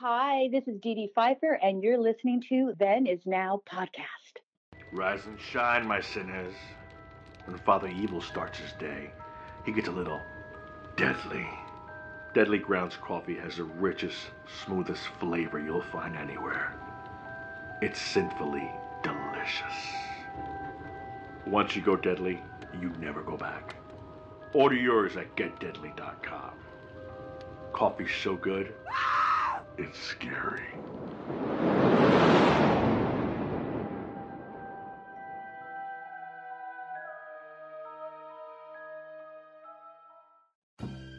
Hi, this is Dee Dee Pfeiffer, and you're listening to Then Is Now podcast. Rise and shine, my sinners. When Father Evil starts his day, he gets a little deadly. Deadly Grounds coffee has the richest, smoothest flavor you'll find anywhere. It's sinfully delicious. Once you go deadly, you never go back. Order yours at getdeadly.com. Coffee's so good, it's scary.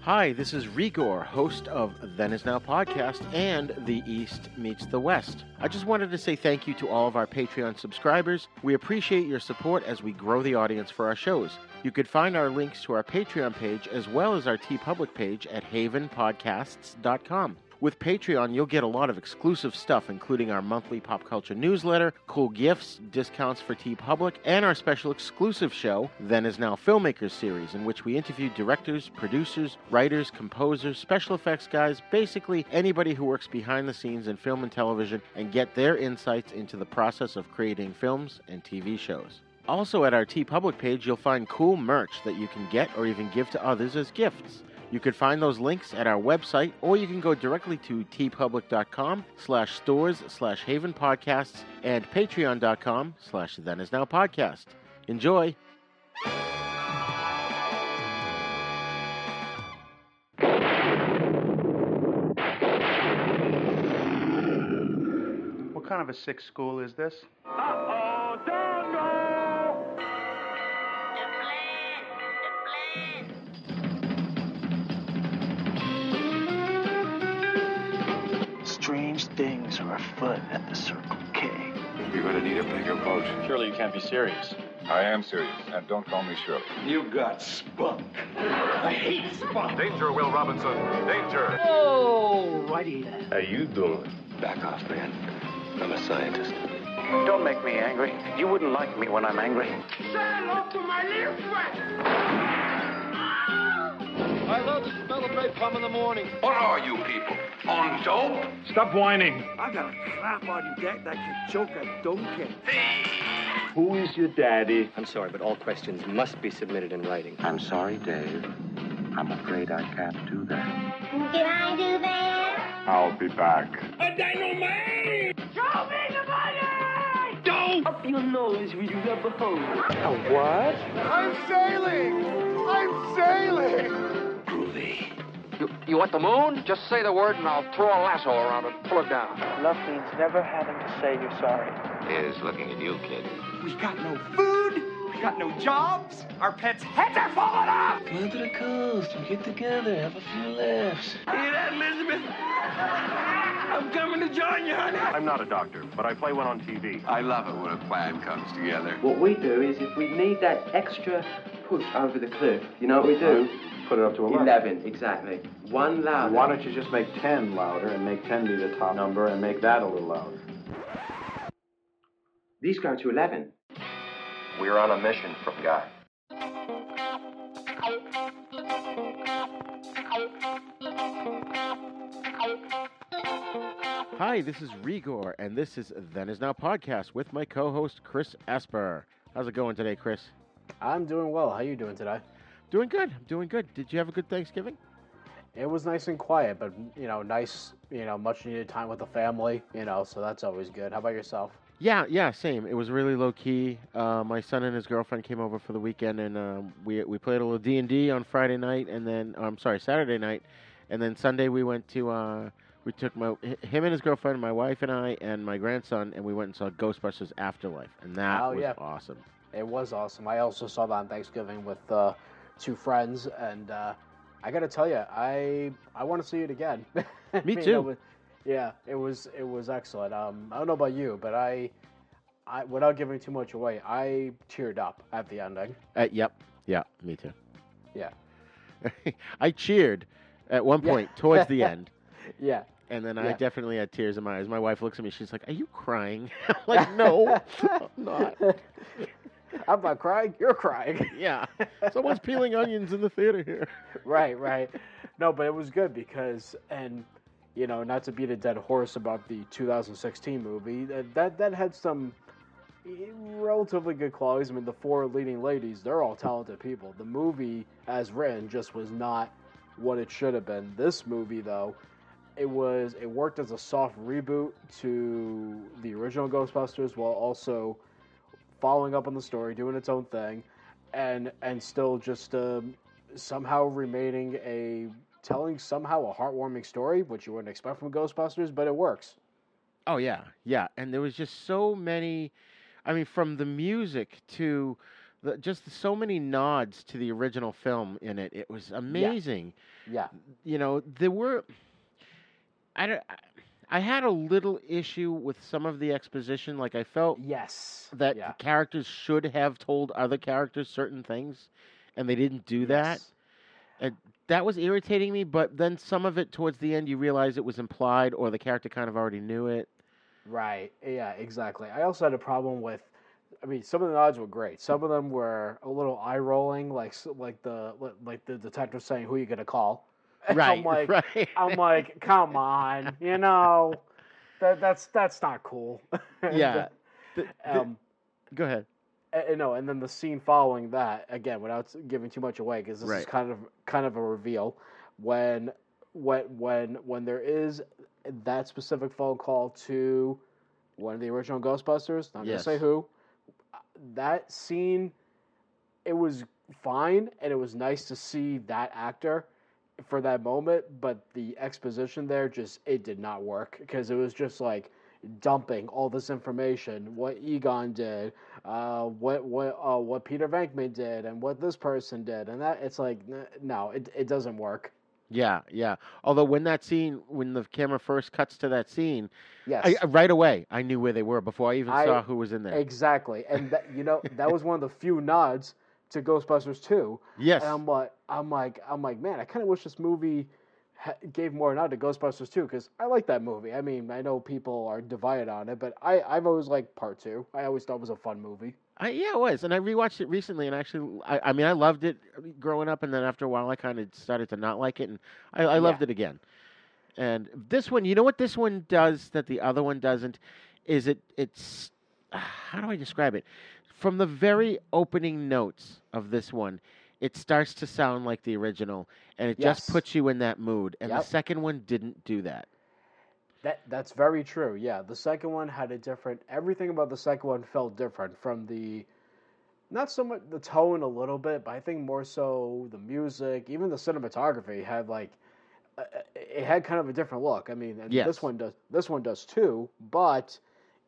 Hi, this is Rigor, host of Then Is Now podcast and The East Meets the West. I just wanted to say thank you to all of our Patreon subscribers. We appreciate your support as we grow the audience for our shows. You could find our links to our Patreon page as well as our TeePublic page at havenpodcasts.com. With Patreon, you'll get a lot of exclusive stuff, including our monthly pop culture newsletter, cool gifts, discounts for TeePublic, and our special exclusive show, Then Is Now Filmmakers series, in which we interview directors, producers, writers, composers, special effects guys, basically anybody who works behind the scenes in film and television, and get their insights into the process of creating films and TV shows. Also, at our TeePublic page, you'll find cool merch that you can get or even give to others as gifts. You can find those links at our website, or you can go directly to teepublic.com slash stores slash haven podcasts and patreon.com slash then is now podcast. Enjoy! What kind of a sick school is this? Strange things are afoot at the Circle K. You're gonna need a bigger boat. Surely you can't be serious. I am serious, and don't call me Shirley. You got spunk. I hate spunk. Danger, Will Robinson. Danger. Oh, righty then. How you doing? Back off, man. I'm a scientist. Don't make me angry. You wouldn't like me when I'm angry. I love the smell of napalm in the morning. What are you people? On dope? Stop whining. I got a trap on deck that can choke a donkey. Who is your daddy? I'm sorry, but all questions must be submitted in writing. I'm sorry, Dave. I'm afraid I can't do that. Can I do that? I'll be back. A dynamite! Show me the money! Don't! Up your nose with your rubber hose. A what? I'm sailing! I'm sailing! Groovy. You, you want the moon? Just say the word and I'll throw a lasso around it and pull it down. Love means never having to say you're sorry. Is looking at you, kid. We got no food. We got no jobs. Our pets' heads are falling off. Come to the coast and get together, have a few laughs. Hear that, Elizabeth? I'm coming to join you, honey. I'm not a doctor, but I play one on TV. I love it when a plan comes together. What we do is if we need that extra push over the cliff, you know what we do? Put it up to 11, exactly. One louder. Why don't you just make 10 louder and make 10 be the top number and make that a little louder? These go to 11. We're on a mission from God. Hi, this is Rigor, and this is Then Is Now podcast with my co-host Chris Esper. How's it going today, Chris? I'm doing well. How are you doing today? Doing good. I'm doing good. Did you have a good Thanksgiving? It was nice and quiet, but you know, nice, you know, much needed time with the family, you know, so that's always good. How about yourself? Yeah, yeah, same. It was really low key. Uh, my son and his girlfriend came over for the weekend, and um, we we played a little D and D on Friday night, and then I'm sorry, Saturday night, and then Sunday we went to uh, we took my him and his girlfriend, my wife and I, and my grandson, and we went and saw Ghostbusters Afterlife, and that Oh, was yeah. awesome. It was awesome. I also saw that on Thanksgiving with uh, two friends, and uh, I got to tell you, I I want to see it again. I Me mean, too. it was- yeah, it was it was excellent. Um, I don't know about you, but I, I without giving too much away, I teared up at the ending. Uh, yep, yeah, me too. Yeah, I cheered at one Yeah. point towards the end, yeah. and then I definitely had tears in my eyes. My wife looks at me, she's like, "Are you crying?" I'm like, "No, I'm not." I'm not crying. You're crying. Yeah, someone's peeling onions in the theater here. right, right. No, but it was good because, and you know, not to beat a dead horse about the 2016 movie, that that, that had some eh, relatively good qualities. I mean, the four leading ladies, they're all talented people. The movie, as written, just was not what it should have been. This movie, though, it was it worked as a soft reboot to the original Ghostbusters while also following up on the story, doing its own thing, and and still just um, somehow remaining a telling somehow a heartwarming story, which you wouldn't expect from Ghostbusters, but it works. Oh yeah, yeah, and there was just so many. I mean, from the music to the, just so many nods to the original film in it. It was amazing. Yeah. You know, there were. I don't. I had a little issue with some of the exposition. Like I felt yes that yeah. the characters should have told other characters certain things, and they didn't do that. Yes. And that was irritating me. But then some of it towards the end, you realize it was implied, or the character kind of already knew it. Right. Yeah. Exactly. I also had a problem with. I mean, some of the nods were great. Some of them were a little eye rolling, like like the like the detective saying, "Who are you gonna call?" Right. I'm like, right. I'm like, come on, you know, that that's that's not cool. yeah. The, the, um, go ahead. And, no, and then the scene following that, again, without giving too much away, because this Right. is kind of kind of a reveal, when when when when there is that specific phone call to one of the original Ghostbusters, not Yes. gonna say who, that scene, it was fine, and it was nice to see that actor for that moment, but the exposition there just it did not work because it was just like dumping all this information, what Egon did, uh, what what uh, what Peter Venkman did, and what this person did, and that it's like no, it it doesn't work. Yeah, yeah. Although when that scene, when the camera first cuts to that scene, Yes, I, right away I knew where they were before I even I- saw who was in there. exactly, and that, you know that was one of the few nods to Ghostbusters 2. yes. And I'm like, I'm like, I'm like, man, I kind of wish this movie ha- gave more nod to Ghostbusters 2 because I like that movie. I mean, I know people are divided on it, but I, I've always liked Part Two. I always thought it was a fun movie. I, yeah, it was, and I rewatched it recently, and actually, I, I mean, I loved it uh, growing up, and then after a while, I kind of started to not like it, and I, I loved Yeah. it again. And this one, you know what this one does that the other one doesn't, is it? It's uh, how do I describe it? From the very opening notes of this one, it starts to sound like the original, and it just puts you in that mood. And the second one didn't do that. That that's very true. Yeah, the second one had a different. Everything about the second one felt different from the. Not so much the tone a little bit, but I think more so the music, even the cinematography had like, uh, it had kind of a different look. I mean, and Yes. this one does. This one does too, but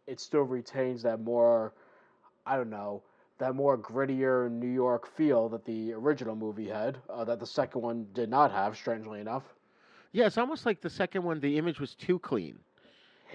it still retains that more, I don't know, that more grittier New York feel that the original movie had. Uh, that the second one did not have, strangely enough. Yeah, it's almost like the second one. The image was too clean.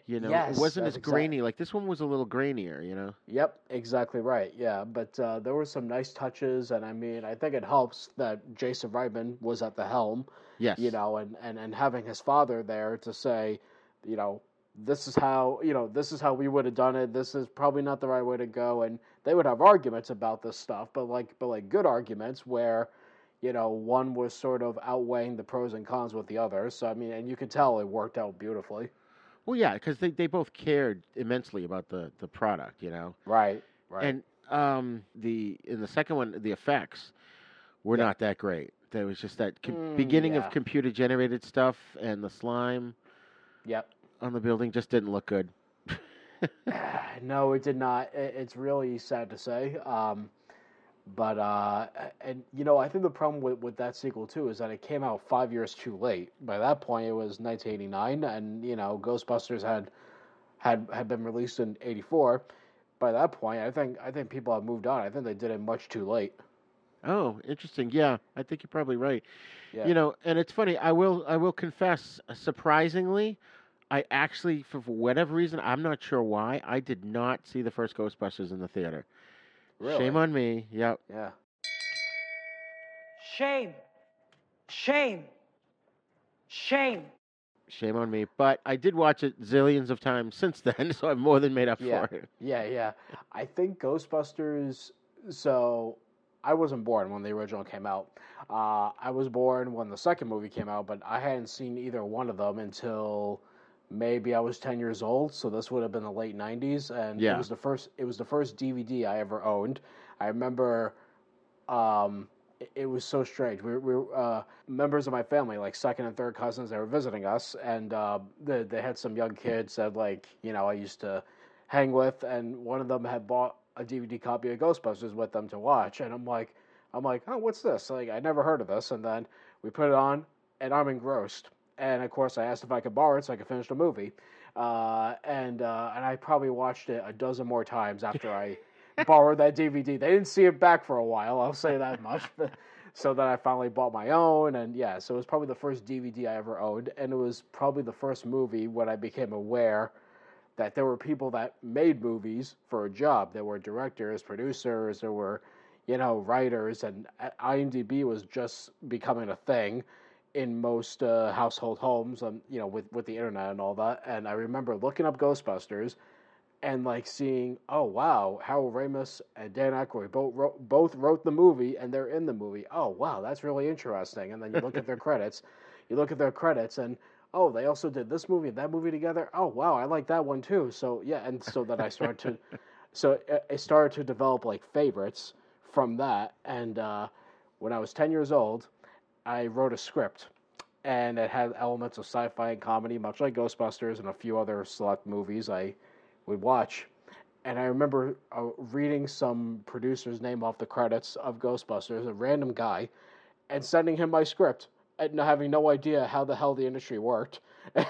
You know, Yes, it wasn't as grainy. Like this one was a little grainier. You know. Yep, exactly right. Yeah, but uh, there were some nice touches, and I mean, I think it helps that Jason Reitman was at the helm, Yes. you know, and, and, and having his father there to say, you know, this is how you know this is how we would have done it. This is probably not the right way to go, and they would have arguments about this stuff, but like but like good arguments where, you know, one was sort of outweighing the pros and cons with the other. So I mean, and you could tell it worked out beautifully. Well, yeah, because they, they both cared immensely about the, the product, you know. Right. Right. And um, the in the second one, the effects were Yeah. not that great. There was just that com- Mm, beginning yeah. of computer generated stuff, and the slime yep. On the building just didn't look good. no, it did not. It's really sad to say. Um, but uh, and you know, I think the problem with, with that sequel too is that it came out five years too late. By that point, it was 1989, and you know, Ghostbusters had had had been released in '84. By that point, I think I think people have moved on. I think they did it much too late. Oh, interesting. Yeah, I think you're probably right. Yeah. You know, and it's funny. I will I will confess, surprisingly, I actually, for for whatever reason, I'm not sure why, I did not see the first Ghostbusters in the theater. Really? Shame on me. Yep. Yeah. Shame. Shame. Shame. Shame on me. But I did watch it zillions of times since then, so I've more than made up Yeah. for it. Yeah, yeah. I think Ghostbusters. So, I wasn't born when the original came out. Uh, I was born when the second movie came out, but I hadn't seen either one of them until maybe I was ten years old. So this would have been the late '90s, and Yeah. it was the first. It was the first DVD I ever owned. I remember. Um, it- it was so strange. We, we were uh, members of my family, like second and third cousins, they were visiting us, and uh, they, they had some young kids that, like, you know, I used to hang with, and one of them had bought a DVD copy of Ghostbusters with them to watch, and I'm like, I'm like, oh, what's this? Like, I never heard of this, and then we put it on, and I'm engrossed, and of course, I asked if I could borrow it so I could finish the movie, uh, and uh, and I probably watched it a dozen more times after I borrowed that DVD. They didn't see it back for a while, I'll say that much. So then I finally bought my own, and yeah, so it was probably the first DVD I ever owned, and it was probably the first movie when I became aware that there were people that made movies for a job. There were directors, producers, there were, you know, writers, and IMDb was just becoming a thing in most uh, household homes, um, you know, with with the internet and all that. And I remember looking up Ghostbusters and like seeing, oh wow, Harold Ramis and Dan Aykroyd both wrote, both wrote the movie and they're in the movie. Oh wow, that's really interesting. And then you look at their credits, you look at their credits, and oh, they also did this movie and that movie together. Oh wow, I like that one too. So yeah, and so then I started to, so it started to develop like favorites from that. And uh, when I was ten years old, I wrote a script. And it had elements of sci-fi and comedy, much like Ghostbusters and a few other select movies I would watch. And I remember uh, reading some producer's name off the credits of Ghostbusters, a random guy, and sending him my script, and having no idea how the hell the industry worked.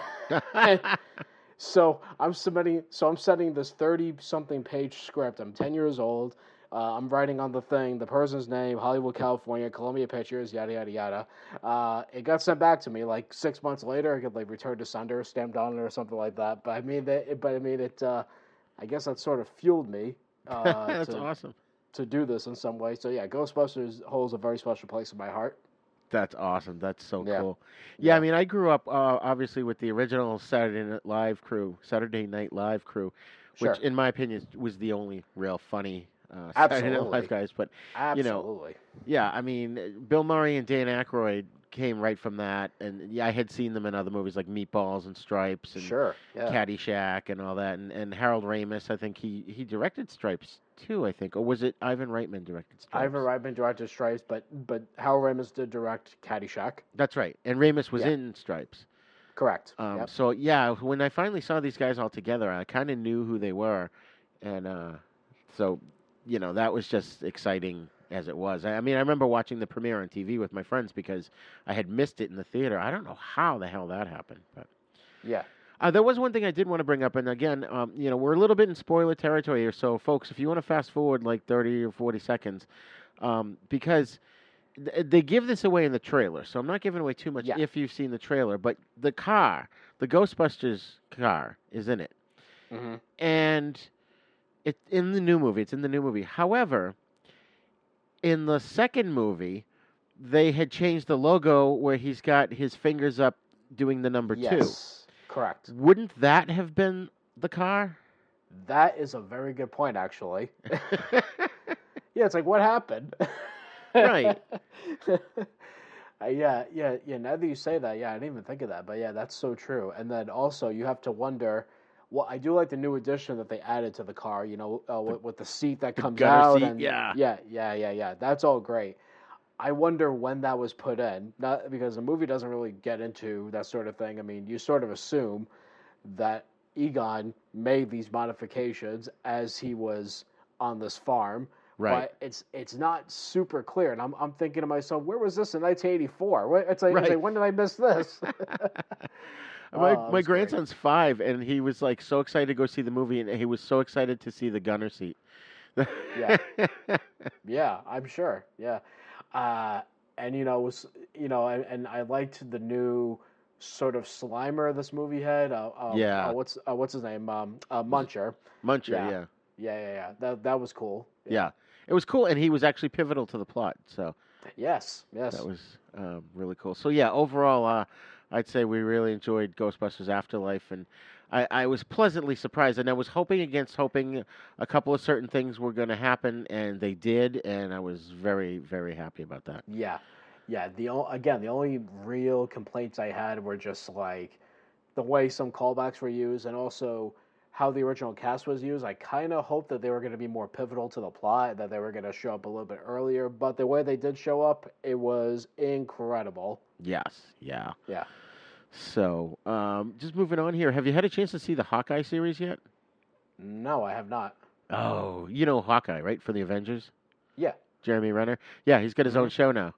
So I'm submitting. So I'm sending this thirty-something page script. I'm ten years old. Uh, I'm writing on the thing, the person's name, Hollywood, California, Columbia Pictures, yada yada yada. Uh, it got sent back to me like six months later. I could like return to sender, stamped on it or something like that. But I mean, that, but I mean, it. Uh, I guess that sort of fueled me. Uh, That's to, awesome. To do this in some way. So yeah, Ghostbusters holds a very special place in my heart. That's awesome. That's so Yeah. cool. Yeah, I mean, I grew up uh, obviously with the original Saturday Night Live crew, Saturday Night Live crew, which, Sure. in my opinion, was the only real funny uh, Saturday Night Absolutely. Live guys. But you know, yeah, I mean, Bill Murray and Dan Aykroyd came right from that, and yeah, I had seen them in other movies like Meatballs and Stripes and Sure. Yeah. Caddyshack and all that, and, and Harold Ramis. I think he he directed Stripes too. I think, or was it Ivan Reitman directed Stripes? Ivan Reitman directed Stripes, but but Hal Ramis did direct Caddyshack. That's right, and Ramis was Yeah. in Stripes. Correct. Um, Yep. So yeah, when I finally saw these guys all together, I kind of knew who they were, and uh, so you know that was just exciting as it was. I, I mean, I remember watching the premiere on TV with my friends because I had missed it in the theater. I don't know how the hell that happened, but Yeah. uh, there was one thing I did want to bring up, and again, um, you know, we're a little bit in spoiler territory here, so folks, if you want to fast forward like thirty or forty seconds, um, because th- they give this away in the trailer, so I'm not giving away too much Yeah. if you've seen the trailer. But the car, the Ghostbusters car, is in it, Mm-hmm. and it's in the new movie. It's in the new movie. However, in the second movie, they had changed the logo where he's got his fingers up doing the number two. Yes. Correct. Wouldn't that have been the car? That is a very good point, actually. yeah, it's like what happened? Right. Uh, yeah, yeah, yeah. Now that you say that, yeah, I didn't even think of that, but yeah, that's so true. And then also, you have to wonder. Well, I do like the new addition that they added to the car. You know, uh, with, with the seat that comes gutter out. seat, and, yeah. yeah, yeah, yeah, yeah. That's all great. I wonder when that was put in. Not because the movie doesn't really get into that sort of thing. I mean, you sort of assume that Egon made these modifications as he was on this farm. Right. But it's it's not super clear, and I'm I'm thinking to myself, where was this in 1984? It's like, it's like when did I miss this? my Oh, my that's great. grandson's five, and he was like so excited to go see the movie, and he was so excited to see the gunner seat. Yeah. yeah, I'm sure. Yeah, uh, and you know, was you know, and, and I liked the new sort of Slimer this movie had. Uh, um, Yeah. uh, what's uh, what's his name? Um, uh, Muncher. Muncher, Yeah. yeah. Yeah, yeah, yeah. That that was cool. yeah, It was cool, and he was actually pivotal to the plot. So Yes. Yes. that was um, really cool. So yeah, overall, uh, I'd say we really enjoyed Ghostbusters Afterlife, and I, I was pleasantly surprised. And I was hoping against hoping a couple of certain things were going to happen, and they did, and I was very, very happy about that. Yeah, yeah. The again, the only real complaints I had were just like the way some callbacks were used, and also how the original cast was used. I kind of hoped that they were going to be more pivotal to the plot, that they were going to show up a little bit earlier. But the way they did show up, it was incredible. Yes, yeah. Yeah. So, um, just moving on here. Have you had a chance to see the Hawkeye series yet? No, I have not. Oh, you know Hawkeye, right? For the Avengers? Yeah. Jeremy Renner. Yeah, he's got his own show now.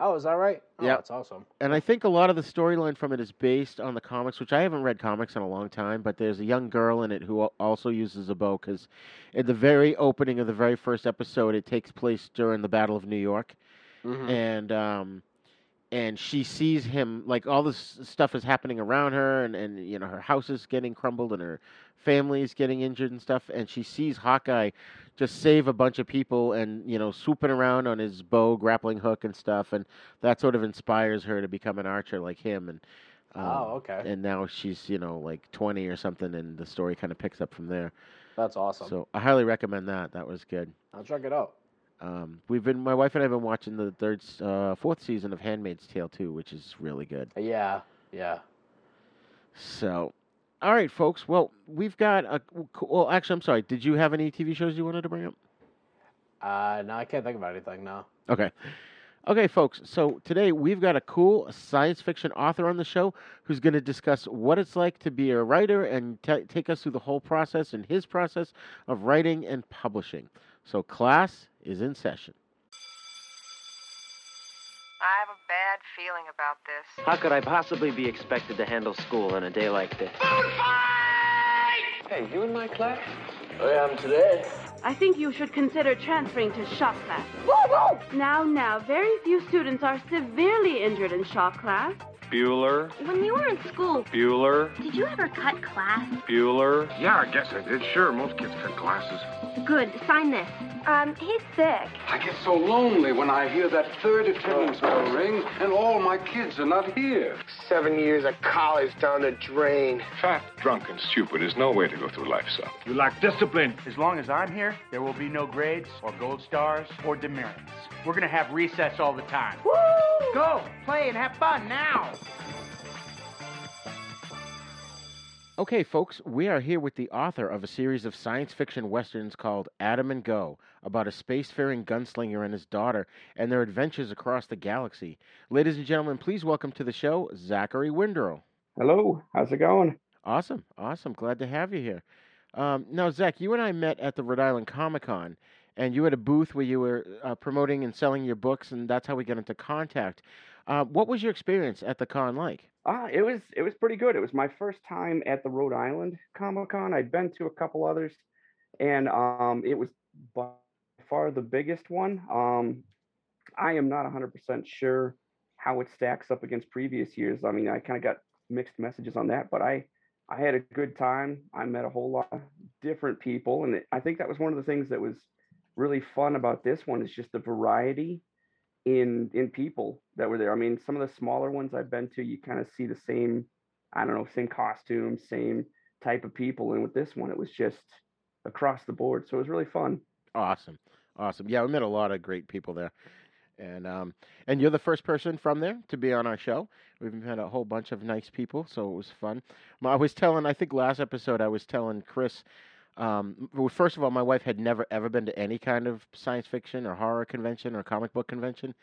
Oh, is that right? Oh, Yeah. that's awesome. And I think a lot of the storyline from it is based on the comics, which I haven't read comics in a long time. But there's a young girl in it who also uses a bow because, in the very opening of the very first episode, it takes place during the Battle of New York, Mhm. and um, and she sees him like all this stuff is happening around her, and and you know her house is getting crumbled, and her family is getting injured and stuff, and she sees Hawkeye just save a bunch of people and you know swooping around on his bow grappling hook and stuff and that sort of inspires her to become an archer like him and um, Oh, okay. and now she's you know like 20 or something and the story kind of picks up from there That's awesome. so i highly recommend that that was good I'll check it out. Um, we've been my wife and i've been watching the third uh, fourth season of handmaid's tale too which is really good Yeah, yeah. so all right folks well we've got a well actually i'm sorry did you have any tv shows you wanted to bring up Uh, no, I can't think of anything now. Okay. Okay, folks. So today we've got a cool science fiction author on the show who's going to discuss what it's like to be a writer and ta take us through the whole process and his process of writing and publishing. So class is in session. I have a bad feeling about this. How could I possibly be expected to handle school on a day like this? Hey, you in my class? I am today. I think you should consider transferring to shop class. whoa Now, now, very few students are severely injured in shop class. Bueller, When you were in school, Bueller, did you ever cut class? Bueller. Yeah, I guess I did. Sure, most kids cut classes. Good. Sign this. Um, he's sick. I get so lonely when I hear that third attendance bell ring and all my kids are not here. Seven years of college down the drain. Fat, drunk, and stupid is no way to go through life, son. You lack discipline. As long as I'm here, there will be no grades or gold stars or demerits. We're gonna have recess all the time. Woo! Go, play, and have fun now. Okay, folks, we are here with the author of a series of science fiction westerns called Adam and Go, about a spacefaring gunslinger and his daughter and their adventures across the galaxy. Ladies and gentlemen, please welcome to the show Zachary Windrow. Hello, how's it going? Awesome, awesome. Glad to have you here. Um, now, Zach, you and I met at the Rhode Island Comic Con, and you had a booth where you were uh, promoting and selling your books, and that's how we got into contact. Uh, what was your experience at the con like? Ah, it was it was pretty good. It was my first time at the Rhode Island Comic Con. I'd been to a couple others, and um, it was by far the biggest one. Um, I am not 100% sure how it stacks up against previous years. I mean, I kind of got mixed messages on that, but I I had a good time. I met a whole lot of different people, and I think that was one of the things that was really fun about this one is just the variety in in people that were there. I mean, some of the smaller ones I've been to, you kind of see the same, I don't know, same costumes, same type of people, and with this one, it was just across the board. So it was really fun. Awesome, awesome. Yeah, we met a lot of great people there, and um, and you're the first person from there to be on our show. We've met a whole bunch of nice people, so it was fun. I was telling, I think last episode, I was telling Chris. Um, well, first of all, my wife had never ever been to any kind of science fiction or horror convention or comic book convention,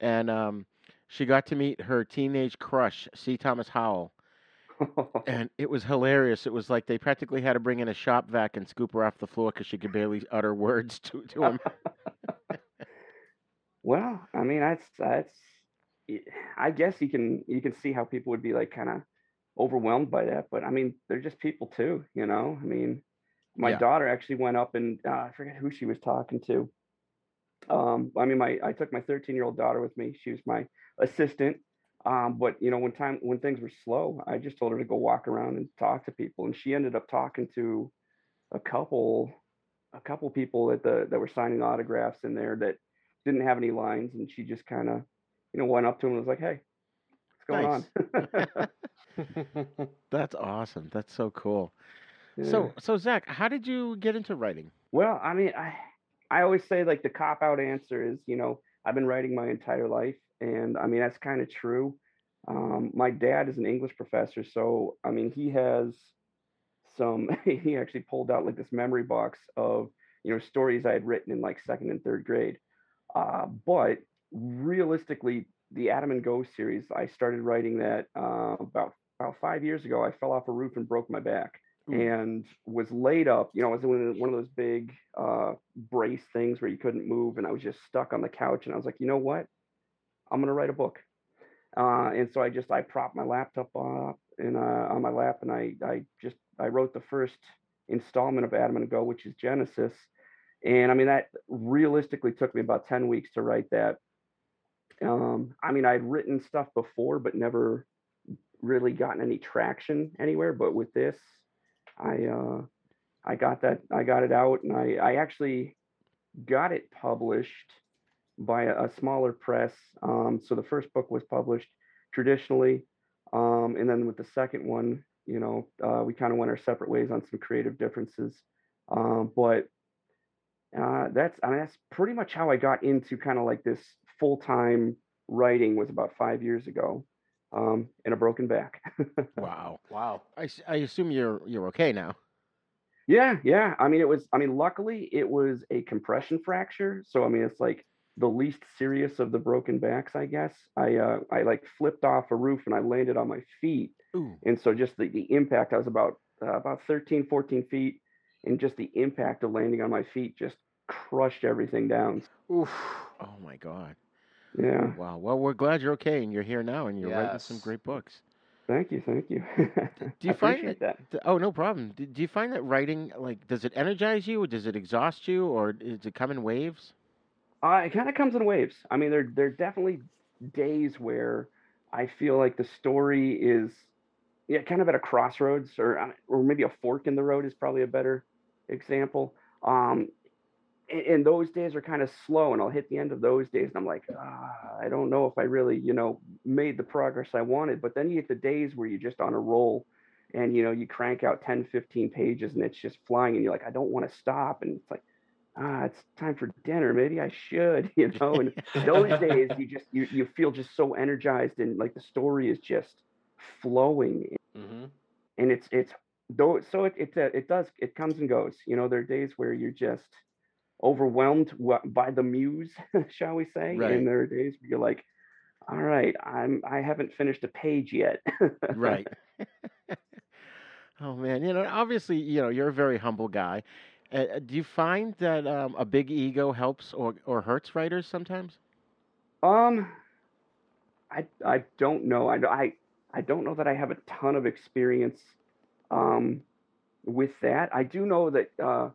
and um, she got to meet her teenage crush, C. Thomas Howell, and it was hilarious. It was like they practically had to bring in a shop vac and scoop her off the floor because she could barely utter words to to him. Well, I mean, that's that's. I guess you can you can see how people would be like kind of overwhelmed by that, but I mean, they're just people too, you know. I mean, my Yeah. daughter actually went up and uh, I forget who she was talking to. Um, I mean, my I took my 13 year old daughter with me. She was my assistant. Um, but you know, when time when things were slow, I just told her to go walk around and talk to people, and she ended up talking to a couple a couple people that the that were signing autographs in there that didn't have any lines, and she just kind of you know went up to him and was like, "Hey, What's going on? That's awesome. That's so cool. So, so Zach, how did you get into writing? Well, I mean, I I always say like the cop out answer is, you know, I've been writing my entire life, and I mean that's kind of true. Um, my dad is an English professor, so I mean he has some. he actually pulled out like this memory box of you know stories I had written in like second and third grade. Uh, but realistically, the Adam and Go series, I started writing that uh, about about five years ago. I fell off a roof and broke my back. And was laid up, you know, I was in one of those big uh, brace things where you couldn't move, and I was just stuck on the couch. And I was like, you know what? I'm gonna write a book. Uh, and so I just I propped my laptop up and uh, on my lap, and I I just I wrote the first installment of Adam and Go, which is Genesis. And I mean that realistically took me about ten weeks to write that. Um, I mean I'd written stuff before, but never really gotten any traction anywhere. But with this, I uh, I got that I got it out, and I I actually got it published by a, a smaller press. Um, so the first book was published traditionally, um, and then with the second one, you know, uh, we kind of went our separate ways on some creative differences. Um, but uh, that's I mean that's pretty much how I got into kind of like this full time writing was about five years ago um, and a broken back. wow, wow. I, I assume you're you're okay now. Yeah, yeah. I mean, it was. I mean, luckily, it was a compression fracture. So I mean, it's like the least serious of the broken backs, I guess. I uh, I like flipped off a roof and I landed on my feet, Ooh. and so just the, the impact. I was about uh, about 13, 14 feet, and just the impact of landing on my feet just crushed everything down. Oof! Oh my god. Yeah. Wow. Well, we're glad you're okay and you're here now and you're yes. writing some great books. Thank you, thank you. do you find that, that? Oh, no problem. Do, do you find that writing like does it energize you, or does it exhaust you, or does it come in waves? Uh, it kind of comes in waves. I mean, there there are definitely days where I feel like the story is yeah, kind of at a crossroads, or uh, or maybe a fork in the road is probably a better example. Um, and those days are kind of slow and i'll hit the end of those days and i'm like ah, i don't know if i really you know made the progress i wanted but then you get the days where you're just on a roll and you know you crank out 10 15 pages and it's just flying and you're like i don't want to stop and it's like ah it's time for dinner maybe i should you know and those days you just you, you feel just so energized and like the story is just flowing mm-hmm. and it's it's though so it it, uh, it does it comes and goes you know there are days where you're just overwhelmed by the muse, shall we say? Right. And there are days where you're like, all right, I'm I haven't finished a page yet. right. oh man, you know, obviously, you know, you're a very humble guy. Uh, do you find that um, a big ego helps or or hurts writers sometimes? Um, I I don't know. I I I don't know that I have a ton of experience um with that. I do know that uh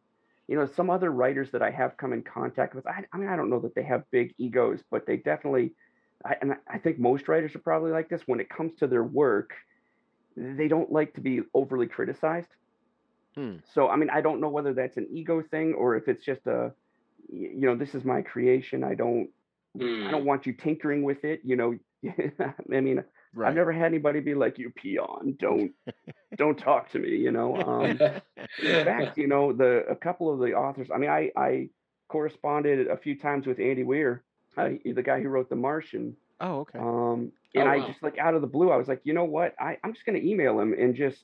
you know, some other writers that I have come in contact with, I, I mean, I don't know that they have big egos, but they definitely, I, and I think most writers are probably like this. When it comes to their work, they don't like to be overly criticized. Hmm. So, I mean, I don't know whether that's an ego thing or if it's just a, you know, this is my creation. I don't, I don't want you tinkering with it. You know, I mean, Right. I've never had anybody be like, "You peon, don't don't talk to me." You know. Um, in fact, you know, the a couple of the authors. I mean, I I corresponded a few times with Andy Weir, uh, the guy who wrote The Martian. Oh, okay. Um, and Oh, I wow. just like out of the blue, I was like, you know what? I I'm just gonna email him and just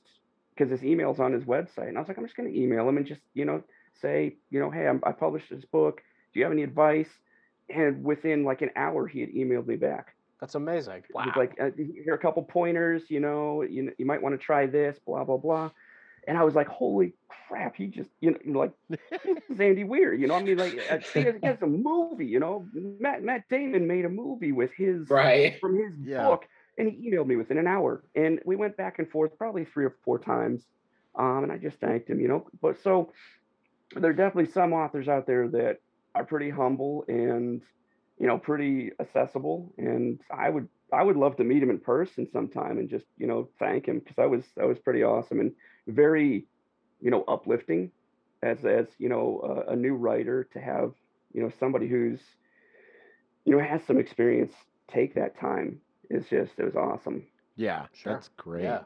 because his email's on his website, and I was like, I'm just gonna email him and just you know say, you know, hey, I'm, I published this book. Do you have any advice? And within like an hour, he had emailed me back. That's amazing. Wow. He's like, uh, here are a couple pointers, you know, you, you might want to try this, blah, blah, blah. And I was like, holy crap, he just, you know, like, this is Andy Weir, you know, I mean, like, uh, he has, a movie, you know, Matt, Matt Damon made a movie with his, Right. from his Yeah. book, and he emailed me within an hour. And we went back and forth probably three or four times. Um, and I just thanked him, you know, but so there are definitely some authors out there that are pretty humble and, you know, pretty accessible. And I would I would love to meet him in person sometime and just you know thank him because that was that was pretty awesome and very you know uplifting as as you know a, a new writer to have you know somebody who's you know has some experience take that time it's just it was awesome. Yeah, Sure. that's great. Yeah.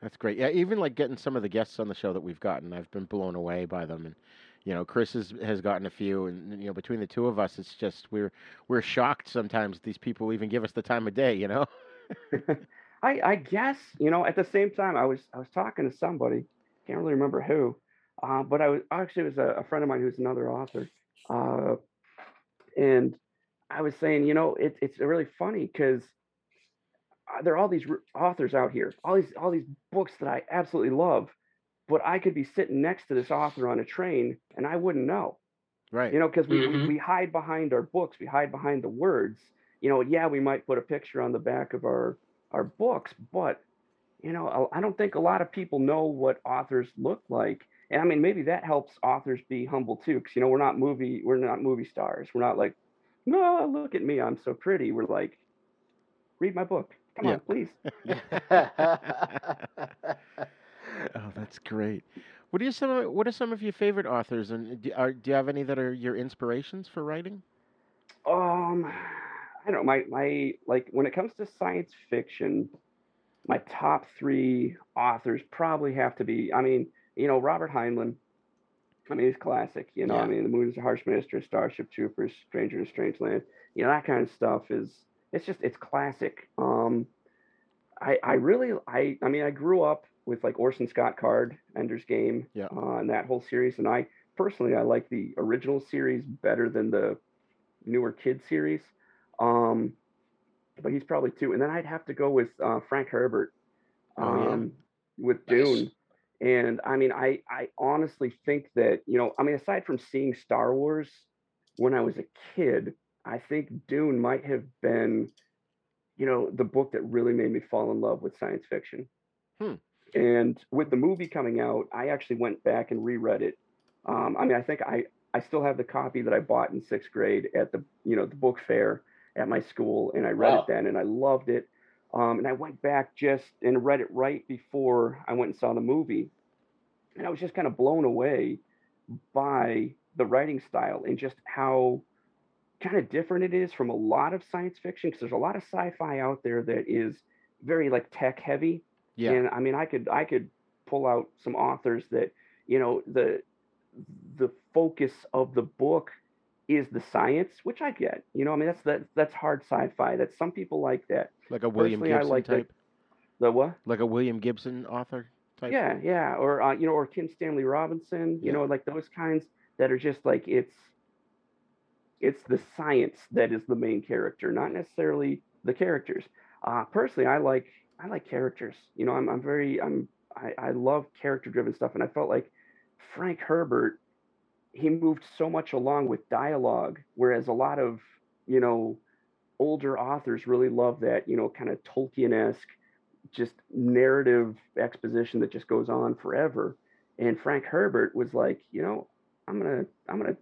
That's great. Yeah, even like getting some of the guests on the show that we've gotten, I've been blown away by them. And you know, Chris has has gotten a few, and you know, between the two of us, it's just we're we're shocked sometimes these people even give us the time of day. You know. I I guess you know at the same time I was I was talking to somebody can't really remember who, uh, but I was actually it was a, a friend of mine who's another author, uh, and I was saying you know it, it's really funny because there are all these authors out here, all these all these books that I absolutely love, but I could be sitting next to this author on a train and I wouldn't know. Right. You know, because we, Mhm. we we hide behind our books, we hide behind the words. You know, yeah, we might put a picture on the back of our our books, but you know, I I don't think a lot of people know what authors look like. And I mean, maybe that helps authors be humble too, because you know, we're not movie we're not movie stars. We're not like, no, look at me, I'm so pretty. We're like, read my book. Come Yeah. on, please. oh, that's great. What are you some? of- What are some of your favorite authors, and do, are, do you have any that are your inspirations for writing? Um, I don't know. My my like when it comes to science fiction, my top three authors probably have to be. I mean, you know, Robert Heinlein. I mean, he's classic. You know, I mean, The Moon is a Harsh Mistress, Starship Troopers, Stranger in a Strange Land. You know, that kind of stuff is. It's just it's classic. Um, I I really I I mean I grew up with like Orson Scott Card, Ender's Game, Yeah. uh, and that whole series, and I personally I like the original series better than the newer kid series. Um, but he's probably two. And then I'd have to go with uh, Frank Herbert Oh, yeah. um, with Nice. Dune. And I mean, I, I honestly think that, you know, I mean, aside from seeing Star Wars when I was a kid, I think Dune might have been, you know, the book that really made me fall in love with science fiction. Hmm. And with the movie coming out, I actually went back and reread it. Um, I mean, I think I, I still have the copy that I bought in sixth grade at the you know the book fair at my school, and I read Wow. it then, and I loved it. Um, and I went back just and read it right before I went and saw the movie, and I was just kind of blown away by the writing style and just how kind of different it is from a lot of science fiction. Because there's a lot of sci-fi out there that is very like tech heavy, Yeah. and I mean, I could I could pull out some authors that you know the the focus of the book is the science, which I get. You know, I mean that's that that's hard sci-fi. That some people like that. Like a William Personally, Gibson like the- type. The what? Like a William Gibson author type. Yeah, yeah, or uh, you know, or Kim Stanley Robinson. You Yeah. know, like those kinds that are just like it's it's the science that is the main character, not necessarily the characters. Uh, personally, I like I like characters. You know, I'm I'm very I'm I, I love character driven stuff, and I felt like Frank Herbert he moved so much along with dialogue, whereas a lot of you know older authors really love that you know kind of Tolkien esque just narrative exposition that just goes on forever. And Frank Herbert was like, you know, I'm gonna I'm gonna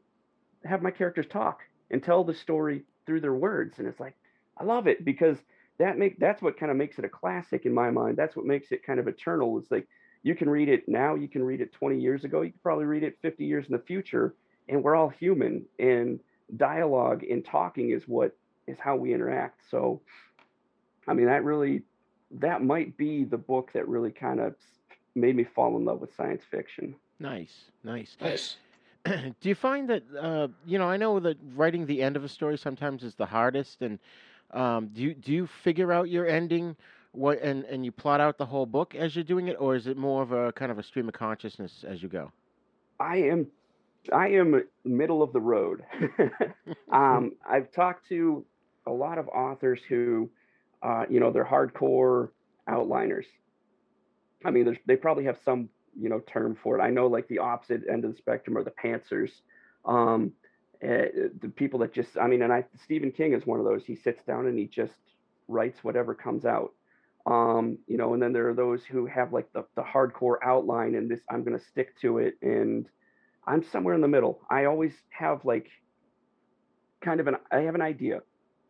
have my characters talk and tell the story through their words. And it's like, I love it because that make that's what kind of makes it a classic in my mind. That's what makes it kind of eternal. It's like you can read it now, you can read it 20 years ago, you can probably read it 50 years in the future, and we're all human. And dialogue and talking is what is how we interact. So, I mean, that really that might be the book that really kind of made me fall in love with science fiction. Nice, nice. Nice. do you find that uh, you know? I know that writing the end of a story sometimes is the hardest, and um, do you do you figure out your ending, what and and you plot out the whole book as you're doing it, or is it more of a kind of a stream of consciousness as you go? I am I am middle of the road. um, I've talked to a lot of authors who, uh, you know, they're hardcore outliners. I mean, they probably have some, you know, term for it. I know, like the opposite end of the spectrum are the pantsers. Um, uh, the people that just, I mean, and I Stephen King is one of those. He sits down and he just writes whatever comes out. Um, you know, and then there are those who have like the, the hardcore outline and this, I'm going to stick to it. And I'm somewhere in the middle. I always have like kind of an, I have an idea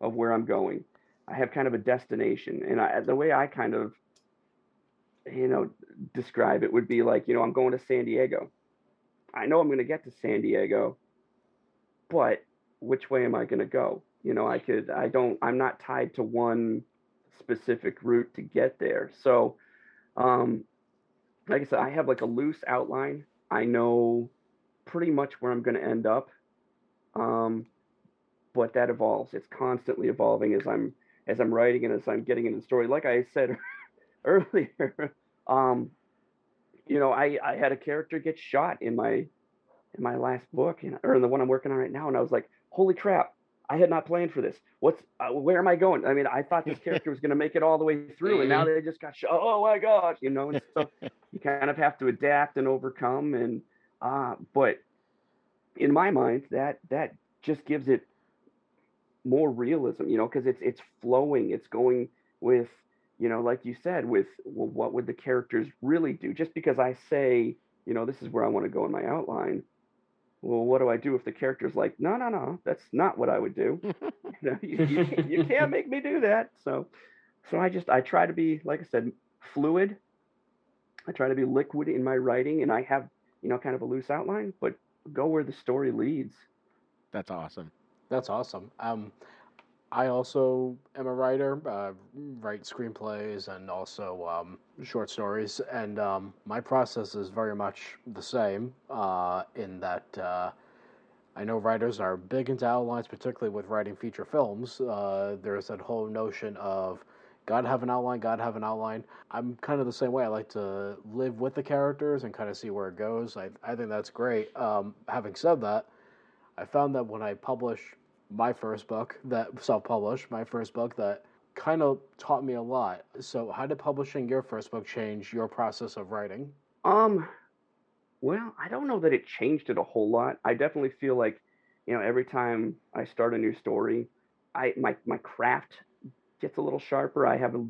of where I'm going. I have kind of a destination. And I, the way I kind of, you know, describe it would be like, you know, I'm going to San Diego. I know I'm going to get to San Diego, but which way am I going to go? You know, I could, I don't, I'm not tied to one specific route to get there. So, um, like I said, I have like a loose outline. I know pretty much where I'm going to end up. Um, but that evolves. It's constantly evolving as I'm as I'm writing and as I'm getting into the story. Like I said earlier, um, you know, I I had a character get shot in my in my last book, and, or in the one I'm working on right now, and I was like, holy crap! I had not planned for this. What's uh, where am I going? I mean, I thought this character was going to make it all the way through, and now they just got shot. Oh my gosh, you know. And so you kind of have to adapt and overcome, and uh, but in my mind, that that just gives it more realism, you know, because it's it's flowing, it's going with, you know, like you said, with well, what would the characters really do? Just because I say, you know, this is where I want to go in my outline. Well, what do I do if the character's like, no, no, no, that's not what I would do. you, know, you, you, can't, you can't make me do that. So, so I just I try to be, like I said, fluid. I try to be liquid in my writing, and I have, you know, kind of a loose outline, but go where the story leads. That's awesome. That's awesome. Um, I also am a writer, uh, write screenplays and also um, short stories, and um, my process is very much the same uh, in that uh, I know writers are big into outlines, particularly with writing feature films. Uh, there's that whole notion of gotta have an outline, gotta have an outline. I'm kind of the same way. I like to live with the characters and kind of see where it goes. I, I think that's great. Um, having said that, I found that when I publish my first book, that self-published, my first book, that kind of taught me a lot. So, how did publishing your first book change your process of writing? Um, well, I don't know that it changed it a whole lot. I definitely feel like, you know, every time I start a new story, I my my craft gets a little sharper. I have a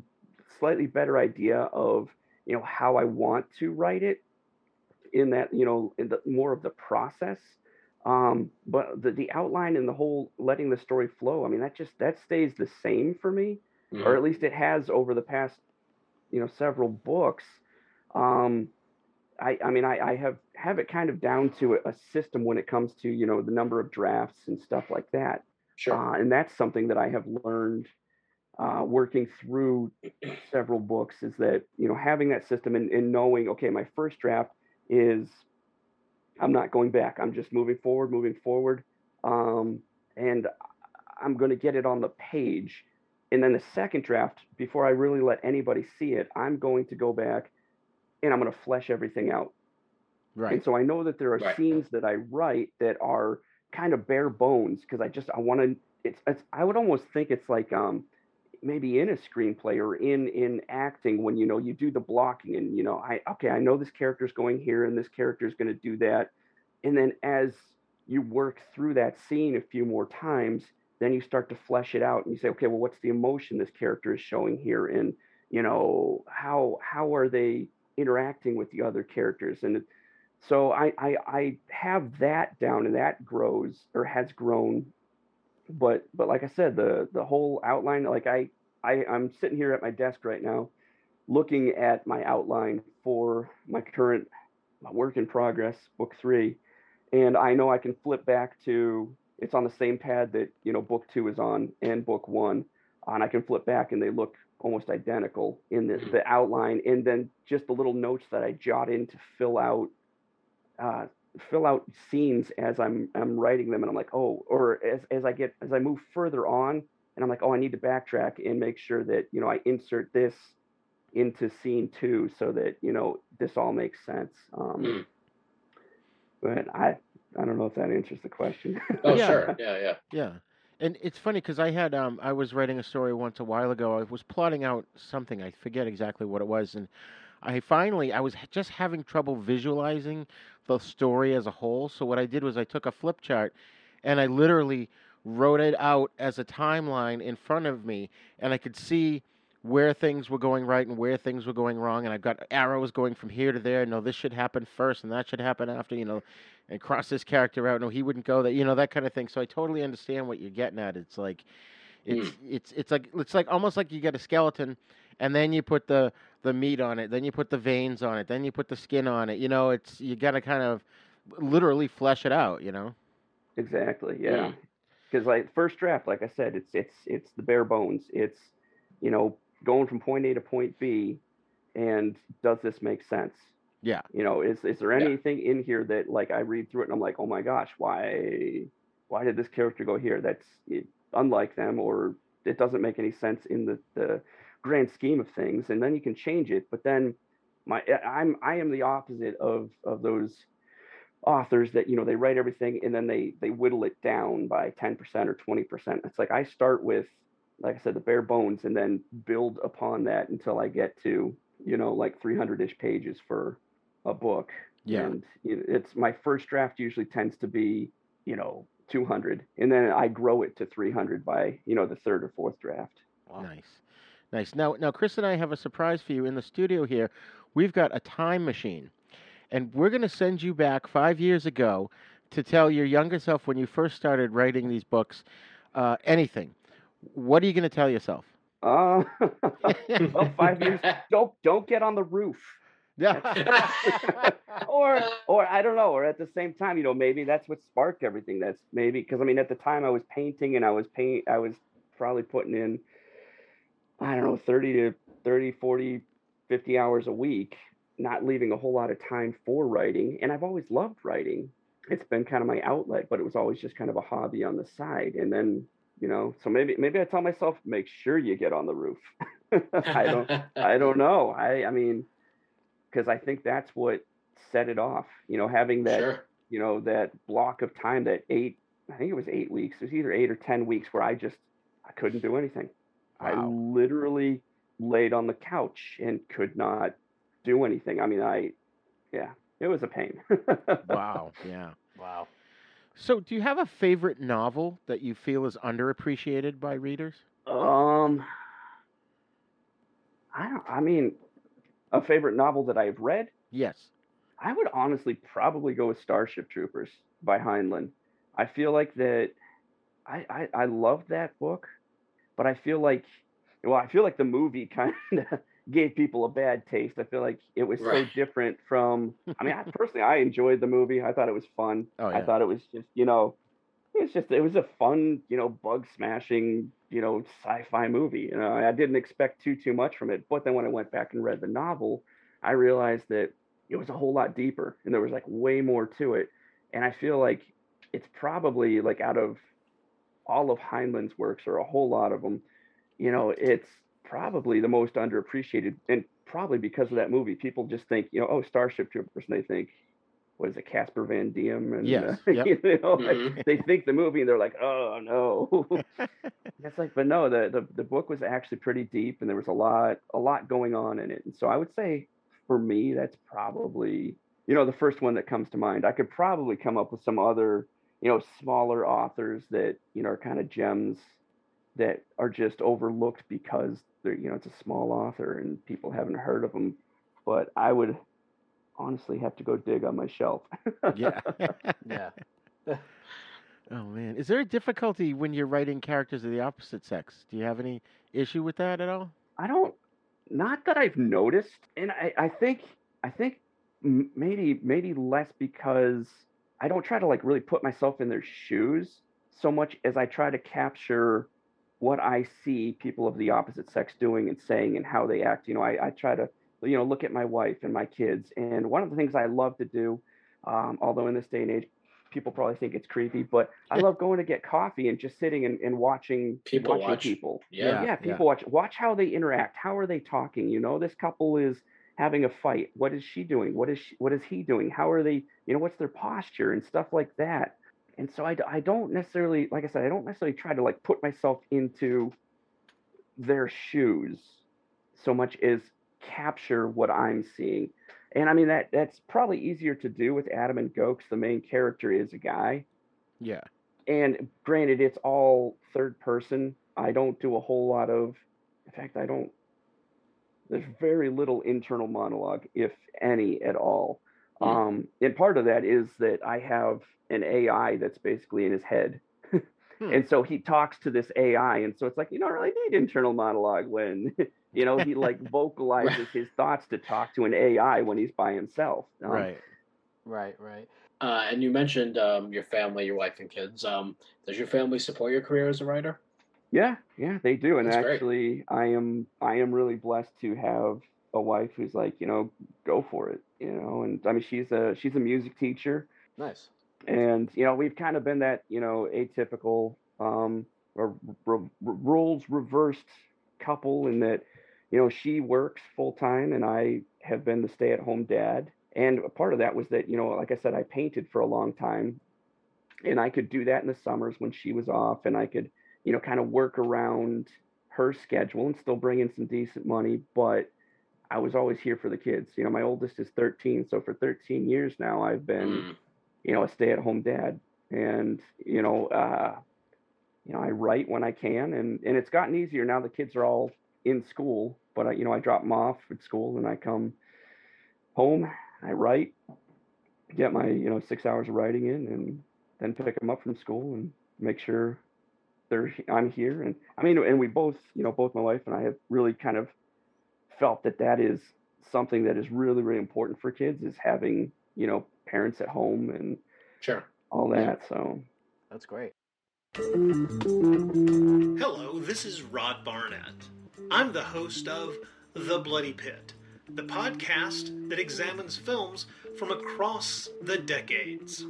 slightly better idea of, you know, how I want to write it in that, you know, in the more of the process. Um, but the, the outline and the whole letting the story flow, I mean, that just that stays the same for me, Mm-hmm. or at least it has over the past, you know, several books. Um, I, I mean, I, I have have it kind of down to a, system when it comes to you know the number of drafts and stuff like that. Sure. Uh, and that's something that I have learned uh, working through several books is that you know having that system and, and knowing okay my first draft is I'm not going back. I'm just moving forward, moving forward, um, and I'm going to get it on the page. And then the second draft, before I really let anybody see it, I'm going to go back and I'm going to flesh everything out. Right. And so I know that there are Right. scenes that I write that are kind of bare bones because I just I want to. It's, it's I would almost think it's like um maybe in a screenplay or in in acting when you know you do the blocking and you know I okay I know this character's going here and this character's going to do that, and then as you work through that scene a few more times, then you start to flesh it out and you say okay well what's the emotion this character is showing here? And you know how how are they interacting with the other characters? And so I, I I have that down and that grows or has grown but but like I said the the whole outline like I, I I'm sitting here at my desk right now looking at my outline for my current my work in progress book 3 and I know I can flip back to it's on the same pad that you know book 2 is on and book 1 and I can flip back and they look almost identical in the, the outline. And then just the little notes that I jot in to fill out uh, fill out scenes as I'm I'm writing them and I'm like oh or as as I get as I move further on and I'm like oh I need to backtrack and make sure that you know I insert this into scene two so that you know this all makes sense um, but I I don't know if that answers the question Oh, Yeah. sure. Yeah, yeah. Yeah. And it's funny because I had um I was writing a story once a while ago. I was plotting out something. I forget exactly what it was, and I finally I was just having trouble visualizing the story as a whole. So what I did was I took a flip chart, and I literally wrote it out as a timeline in front of me, and I could see where things were going right and where things were going wrong. And I've got arrows going from here to there. No, this should happen first, and that should happen after. You know, and cross this character out. No, he wouldn't go that You know that kind of thing. So I totally understand what you're getting at. It's like, hmm. it's it's it's like it's like almost like you get a skeleton, and then you put the the meat on it, then you put the veins on it, then you put the skin on it. You know, it's you got to kind of literally flesh it out. You know. Exactly. Yeah. Because like first draft, like I said, it's it's it's the bare bones. It's you know going from point A to point B, and does this make sense? Yeah. You know, is is there anything in here that like I read through it and I'm like, oh my gosh, why why did this character go here? That's it, unlike them, or it doesn't make any sense in the the grand scheme of things. And then you can change it, but then my eh, I'm I am the opposite of of those authors that you know they write everything and then they they whittle it down by 10% or 20% it's like i start with like i said the bare bones and then build upon that until i get to you know like 300ish pages for a book Yeah. and it's my first draft usually tends to be you know 200 and then i grow it to 300 by you know the third or fourth draft Nice. Nice. Now, now, Chris and I have a surprise for you in the studio here. We've got a time machine, and we're going to send you back five years ago to tell your younger self when you first started writing these books uh, anything. What are you going to tell yourself? uh well, five years don't don't get on the roof Yeah. or or I don't know, or at the same time, you know, maybe that's what sparked everything. That's maybe because I mean at the time I was painting and I was paint I was probably putting in I don't know 30 to 30 40 50 hours a week, not leaving a whole lot of time for writing, and I've always loved writing. It's been kind of my outlet, but it was always just kind of a hobby on the side. And then, you know, so maybe maybe I tell myself make sure you get on the roof. I don't I don't know. I I mean because I think that's what set it off. You know, having that Sure. you know that block of time, that eight, I think it was eight weeks. It was either eight or ten weeks where I just I couldn't do anything. I literally laid on the couch and could not do anything. I mean, I yeah, it was a pain. wow. Yeah. Wow. So, do you have a favorite novel that you feel is underappreciated by readers? Um, I don't. I mean, a favorite novel that I've read. Yes. I would honestly probably go with Starship Troopers by Heinlein. I feel like that. I I, I love that book, but I feel like, well, I feel like the movie kind of gave people a bad taste. I feel like it was Right. so different from. I mean, I, personally, I enjoyed the movie. I thought it was fun. Oh, yeah. I thought it was just you know, it's just it was a fun you know bug smashing you know sci-fi movie. You know, I didn't expect too too much from it, but then when I went back and read the novel, I realized that it was a whole lot deeper and there was like way more to it. And I feel like it's probably like out of all of Heinlein's works or a whole lot of them, you know, it's probably the most underappreciated and probably because of that movie. People just think, you know, oh, Starship Troopers, and they think, what is it, Casper Van Dien? And Yes, uh, yep. you know, like, Mhm. they think the movie and they're like, oh no. it's like, but no, the, the the book was actually pretty deep and there was a lot a lot going on in it. And so I would say for me, that's probably you know the first one that comes to mind. I could probably come up with some other you know smaller authors that you know are kind of gems that are just overlooked because they're you know it's a small author and people haven't heard of them. But I would honestly have to go dig on my shelf. Yeah. Yeah. oh man, is there a difficulty when you're writing characters of the opposite sex? Do you have any issue with that at all? I don't, not that I've noticed, and I, I think, I think maybe, maybe less because I don't try to like really put myself in their shoes so much as I try to capture what I see people of the opposite sex doing and saying and how they act. You know, I, I try to, you know, look at my wife and my kids, and one of the things I love to do, um, although in this day and age, people probably think it's creepy, but I love going to get coffee and just sitting and, and watching People watching watch. people. Yeah. yeah, Yeah. people watch watch how they interact. How are they talking? You know, this couple is having a fight. What is she doing? What is she, what is he doing? How are they? You know, what's their posture and stuff like that. And so I, I don't necessarily, like I said, I don't necessarily try to like put myself into their shoes so much as capture what I'm seeing. And I mean that that's probably easier to do with Adam and Gokes. The main character is a guy, Yeah. and granted, it's all third person. I don't do a whole lot of, in fact, I don't. There's very little internal monologue, if any at all. Hmm. Um, and part of that is that I have an AI that's basically in his head. Hmm. And so he talks to this AI, and so it's like you don't really need internal monologue when you know he like vocalizes his thoughts to talk to an AI when he's by himself. Um, Right. Right, right. Uh, and you mentioned um, your family, your wife, and kids. Um, does your family support your career as a writer? Yeah, yeah, they do, and That's great. actually, I am I am really blessed to have a wife who's like, you know, go for it, you know, and I mean, she's a she's a music teacher, Nice. and you know, we've kind of been that you know atypical um or r- r- roles reversed couple in that, you know, she works full time and I have been the stay at home dad, and a part of that was that you know, like I said, I painted for a long time, and I could do that in the summers when she was off, and I could you know, kind of work around her schedule and still bring in some decent money. But I was always here for the kids. You know, my oldest is 13. So for 13 years now, I've been, Mm. you know, a stay at home dad. And, you know, uh, you know, I write when I can and, and it's gotten easier now. The kids are all in school, but I, you know, I drop them off at school and I come home, I write, get my, you know, six hours of writing in and then pick them up from school and make sure they're I'm here and I mean and we both you know both my wife and I have really kind of felt that that is something that is really really important for kids is having you know parents at home and sure all that so That's great. Hello, this is Rod Barnett. I'm the host of The Bloody Pit, the podcast that examines films from across the decades.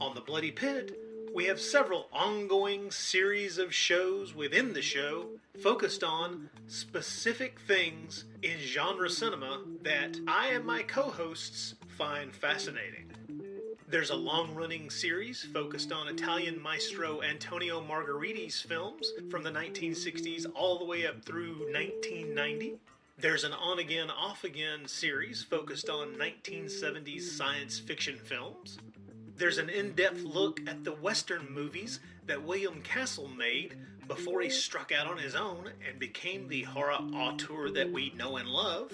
On The Bloody Pit, we have several ongoing series of shows within the show focused on specific things in genre cinema that I and my co hosts find fascinating. There's a long running series focused on Italian maestro Antonio Margheriti's films from the 1960s all the way up through 1990. There's an on again, off again series focused on 1970s science fiction films. There's an in depth look at the Western movies that William Castle made before he struck out on his own and became the horror auteur that we know and love.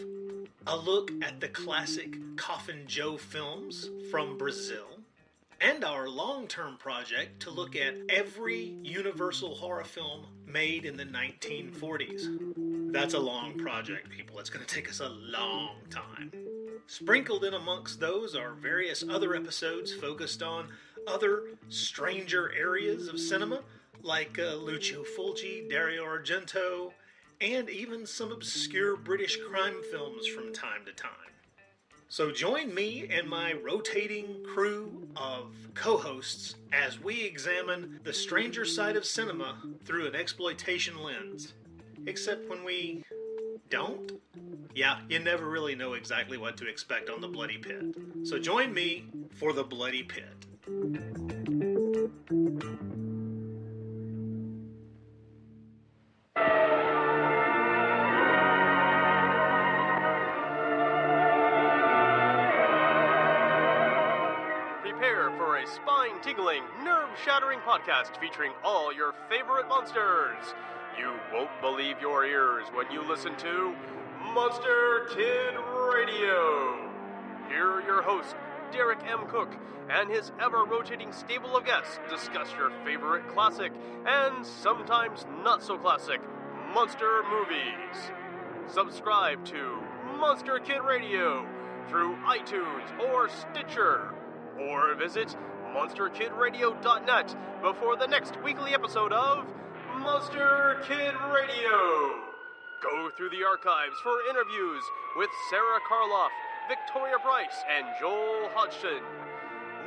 A look at the classic Coffin Joe films from Brazil. And our long term project to look at every Universal horror film made in the 1940s. That's a long project, people. It's going to take us a long time. Sprinkled in amongst those are various other episodes focused on other stranger areas of cinema, like uh, Lucio Fulci, Dario Argento, and even some obscure British crime films from time to time. So join me and my rotating crew of co hosts as we examine the stranger side of cinema through an exploitation lens. Except when we don't? Yeah, you never really know exactly what to expect on the Bloody Pit. So join me for the Bloody Pit. Prepare for a spine tingling, nerve shattering podcast featuring all your favorite monsters. You won't believe your ears when you listen to Monster Kid Radio. Here are your hosts, Derek M. Koch, and his ever rotating stable of guests discuss your favorite classic and sometimes not so classic monster movies. Subscribe to Monster Kid Radio through iTunes or Stitcher, or visit MonsterKidRadio.net before the next weekly episode of Monster Kid Radio. Go through the archives for interviews with Sarah Karloff, Victoria Price, and Joel Hodgson.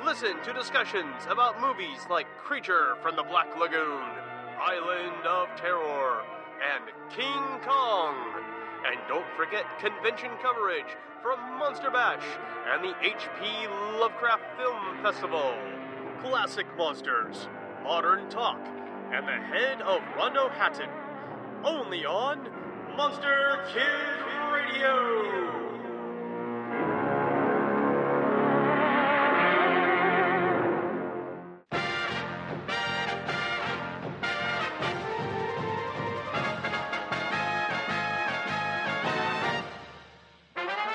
Listen to discussions about movies like Creature from the Black Lagoon, Island of Terror, and King Kong. And don't forget convention coverage from Monster Bash and the HP Lovecraft Film Festival. Classic Monsters, Modern Talk, and the head of Rondo Hatton. Only on Monster Kid Radio.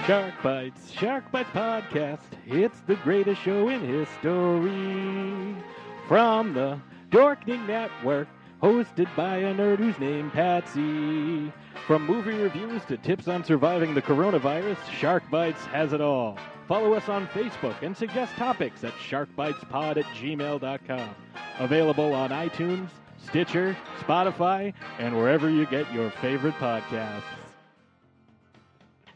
Shark Bites, Shark Bites Podcast. It's the greatest show in history. From the Dorkening Network, hosted by a nerd who's named Patsy. From movie reviews to tips on surviving the coronavirus, Shark Bites has it all. Follow us on Facebook and suggest topics at sharkbitespod at gmail.com. Available on iTunes, Stitcher, Spotify, and wherever you get your favorite podcasts.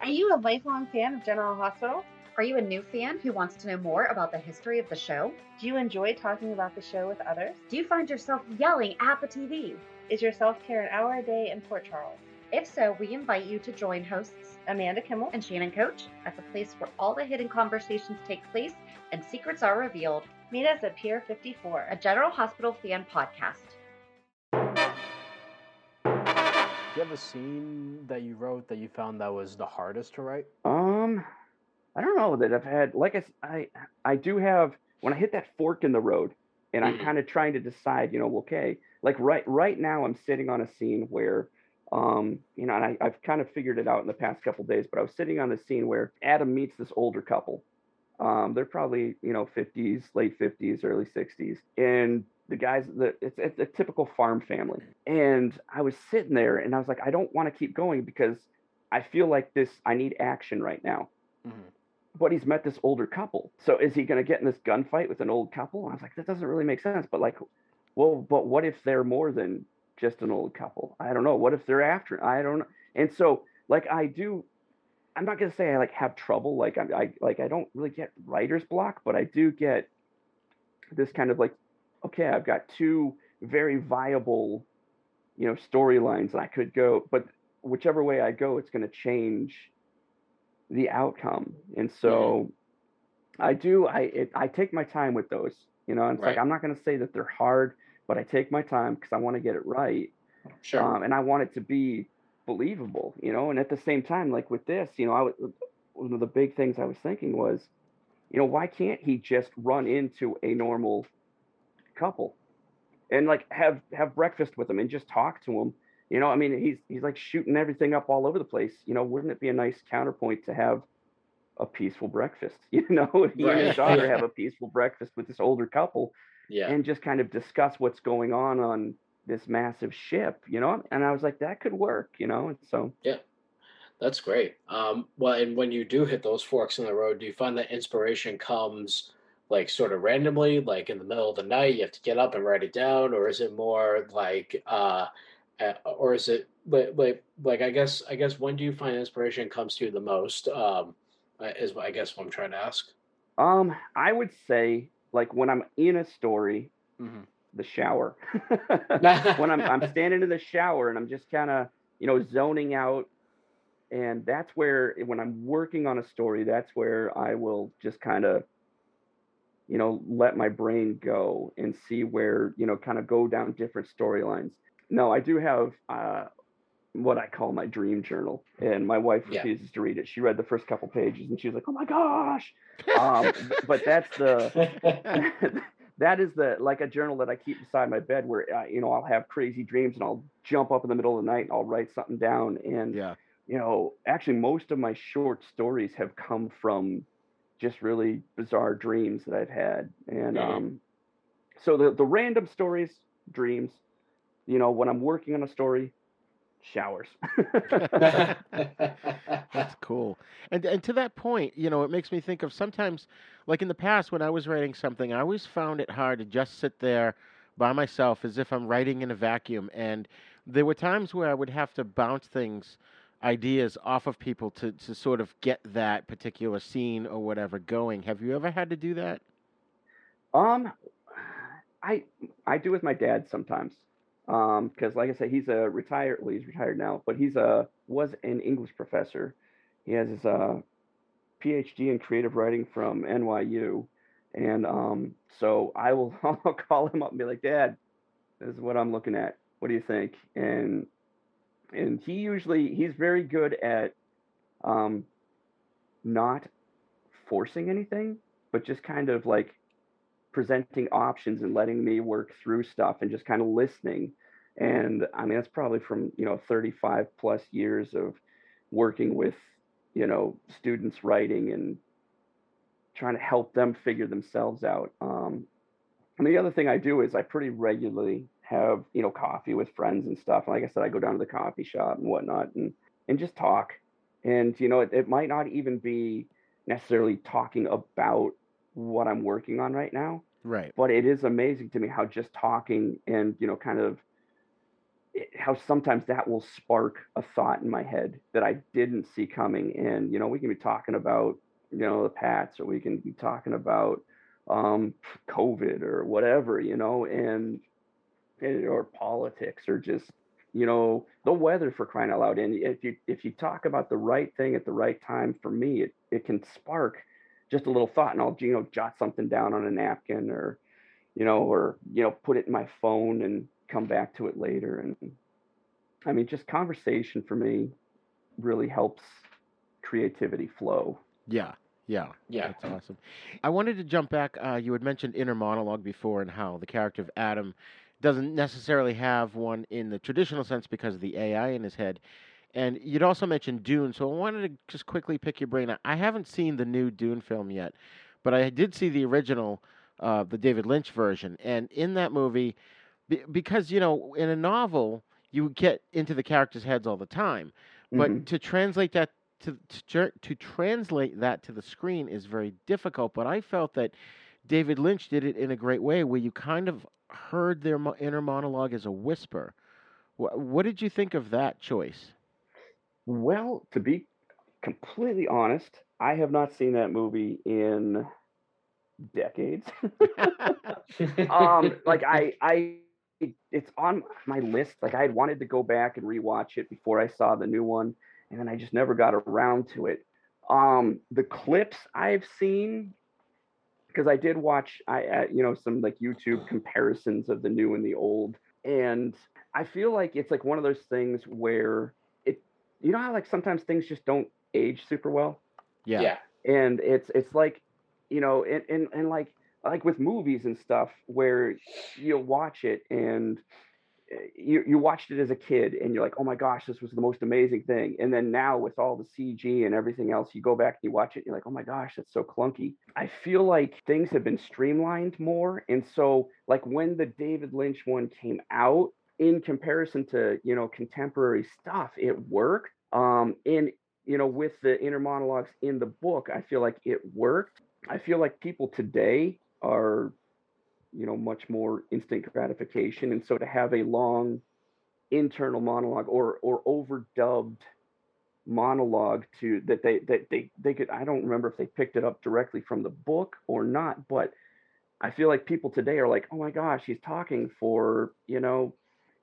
Are you a lifelong fan of General Hospital? Are you a new fan who wants to know more about the history of the show? Do you enjoy talking about the show with others? Do you find yourself yelling at the TV? Is your self care an hour a day in Port Charles? If so, we invite you to join hosts Amanda Kimmel and Shannon Coach at the place where all the hidden conversations take place and secrets are revealed. Meet us at Pier 54, a General Hospital fan podcast. Do you have a scene that you wrote that you found that was the hardest to write? Um, I don't know that I've had like I I, I do have when I hit that fork in the road and I'm kind of trying to decide, you know, okay, like right right now I'm sitting on a scene where um, you know, and I, I've kind of figured it out in the past couple days, but I was sitting on the scene where Adam meets this older couple. Um, they're probably, you know, 50s, late 50s, early 60s. And the guys, the, it's, it's a typical farm family. And I was sitting there and I was like, I don't want to keep going because I feel like this, I need action right now but he's met this older couple. So is he going to get in this gunfight with an old couple? And I was like, that doesn't really make sense. But like, well, but what if they're more than just an old couple? I don't know. What if they're after? I don't know. And so like I do, I'm not going to say I like have trouble. Like I, I like I don't really get writer's block, but I do get this kind of like, okay, I've got two very viable, you know, storylines and I could go, but whichever way I go, it's going to change the outcome. And so I do I it, I take my time with those, you know, and it's like I'm not going to say that they're hard, but I take my time because I want to get it right. Sure. Um, and I want it to be believable, you know, and at the same time like with this, you know, I was one of the big things I was thinking was, you know, why can't he just run into a normal couple and like have have breakfast with them and just talk to them you know i mean he's he's like shooting everything up all over the place. You know wouldn't it be a nice counterpoint to have a peaceful breakfast? You know if you and his daughter have a peaceful breakfast with this older couple Yeah. and just kind of discuss what's going on on this massive ship you know? And i was like that could work you know? And so Yeah, that's great. Um, well, and when you do hit those forks in the road, do you find that inspiration comes like sort of randomly, like in the middle of the night, you have to get up and write it down, or is it more like, uh, or is it like, like, like I guess, I guess, when do you find inspiration comes to you the most? Um, uh, is I guess what I'm trying to ask. um i would say like when i'm in a story the shower when I'm I'm standing in the shower and I'm just kind of you know zoning out, and that's where when I'm working on a story, that's where I will just kind of you know let my brain go and see where you know kind of go down different storylines. No, I do have uh, what I call my dream journal, and my wife Yeah. refuses to read it. She read the first couple pages and she was like, "Oh my gosh!" Um, but that's the that is the like a journal that I keep beside my bed where uh, you know I'll have crazy dreams and I'll jump up in the middle of the night and I'll write something down and yeah you know actually most of my short stories have come from just really bizarre dreams that I've had and um so the the random stories dreams you know when I'm working on a story showers That's cool. And and to that point, you know, it makes me think of sometimes like in the past when I was writing something, I always found it hard to just sit there by myself as if I'm writing in a vacuum and there were times where I would have to bounce things ideas off of people to to sort of get that particular scene or whatever going. Have you ever had to do that? Um, I I do with my dad sometimes. Um, because like I said, he's a retired. Well, he's retired now, but he's a was an English professor. He has his uh, PhD in creative writing from NYU, and um, so I will I'll call him up and be like, Dad, this is what I'm looking at. What do you think? And and he usually he's very good at um, not forcing anything, but just kind of like presenting options and letting me work through stuff and just kind of listening. And I mean, that's probably from, you know, 35 plus years of working with, you know, students writing and trying to help them figure themselves out. Um, and the other thing I do is I pretty regularly have, you know, coffee with friends and stuff. And like I said, I go down to the coffee shop and whatnot and, and just talk. And, you know, it, it might not even be necessarily talking about what I'm working on right now. Right. But it is amazing to me how just talking and you know kind of it, how sometimes that will spark a thought in my head that I didn't see coming. And you know, we can be talking about you know the Pats, or we can be talking about um, COVID or whatever, you know, and, and or politics or just you know the weather for crying out loud. And if you if you talk about the right thing at the right time, for me, it it can spark just a little thought, and I'll you know jot something down on a napkin or you know or you know put it in my phone and come back to it later. And I mean, just conversation for me really helps creativity flow. Yeah. Yeah. Yeah. That's awesome. I wanted to jump back. Uh, you had mentioned inner monologue before and how the character of Adam doesn't necessarily have one in the traditional sense because of the AI in his head. And you'd also mentioned Dune, so I wanted to just quickly pick your brain. I haven't seen the new Dune film yet, but I did see the original, uh, the David Lynch version. And in that movie, be- because, you know, in a novel, you get into the characters' heads all the time. But Mhm. to translate that to, to to translate that to the screen is very difficult. But I felt that David Lynch did it in a great way, where you kind of heard their mo- inner monologue as a whisper. Wh- what did you think of that choice? Well, to be completely honest, I have not seen that movie in decades. um, like I, I, it, it's on my list. Like I had wanted to go back and rewatch it before I saw the new one, and then I just never got around to it. Um, the clips I've seen, because I did watch, I, uh, you know, some like YouTube comparisons of the new and the old, and I feel like it's like one of those things where you know how like sometimes things just don't age super well Yeah. Yeah. and it's it's like you know and, and and like like with movies and stuff where you'll watch it and uh, you you watched it as a kid and you're like oh my gosh this was the most amazing thing and then now with all the cg and everything else you go back and you watch it and you're like oh my gosh that's so clunky i feel like things have been streamlined more and so like when the david lynch one came out in comparison to you know contemporary stuff it worked um and you know with the inner monologues in the book i feel like it worked. I feel like people today are you know much more instant gratification and so to have a long internal monologue or or overdubbed monologue to that they that they they could i don't remember if they picked it up directly from the book or not but i feel like people today are like oh my gosh he's talking for you know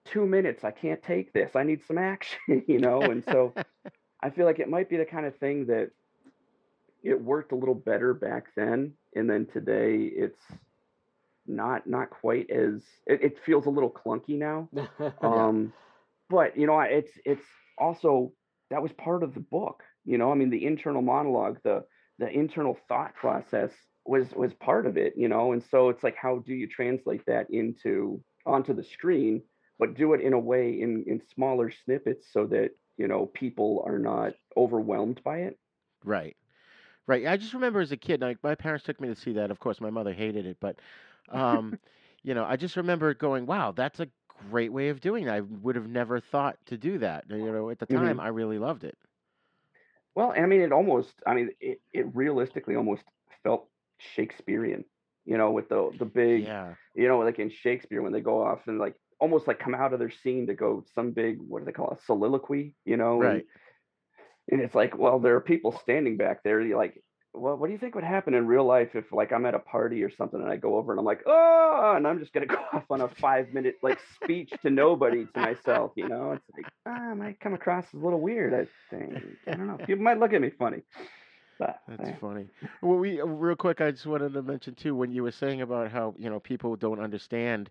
two minutes i can't take this. I need some action you know and so i feel like it might be the kind of thing that it worked a little better back then and then today it's not not quite as it, it feels a little clunky now. Um but you know it's it's also that was part of the book you know i mean the internal monologue the the internal thought process was was part of it you know and so it's like how do you translate that into onto the screen but do it in a way in in smaller snippets so that you know people are not overwhelmed by it Right. Right. I just remember as a kid, like my parents took me to see that. Of course, my mother hated it, but um, you know, I just remember going, "Wow, that's a great way of doing it." I would have never thought to do that. You know, at the time, I really loved it. Well, I mean, it almost, I mean, it, it realistically almost felt Shakespearean, you know, with the the big, Yeah. you know, like in Shakespeare when they go off and like almost like come out of their scene to go some big, what do they call it, soliloquy, you know? and- Right. And, it's like, well, there are people standing back there. You're like, well, what do you think would happen in real life if like I'm at a party or something and I go over and I'm like, oh, and I'm just gonna go off on a five minute like speech to nobody to myself, you know? It's like, ah, I might come across as a little weird. I think I don't know. People might look at me funny. But That's eh. funny. Well, we uh, real quick. I just wanted to mention too when you were saying about how you know people don't understand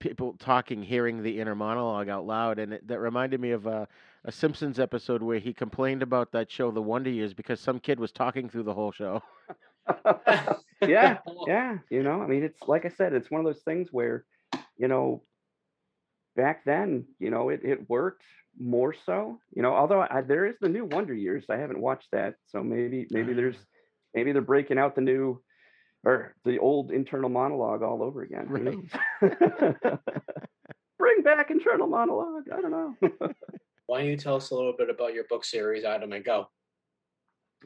people talking, hearing the inner monologue out loud, and it, that reminded me of a, a Simpsons episode where he complained about that show, The Wonder Years, because some kid was talking through the whole show. yeah, yeah. You know, I mean, it's like I said, it's one of those things where, you know, back then, you know, it, it worked more so. You know, although I, there is the new Wonder Years, I haven't watched that, so maybe maybe ah. there's maybe they're breaking out the new or the old internal monologue all over again. Who knows? Bring back internal monologue. I don't know. Why don't you tell us a little bit about your book series, Adam and Go?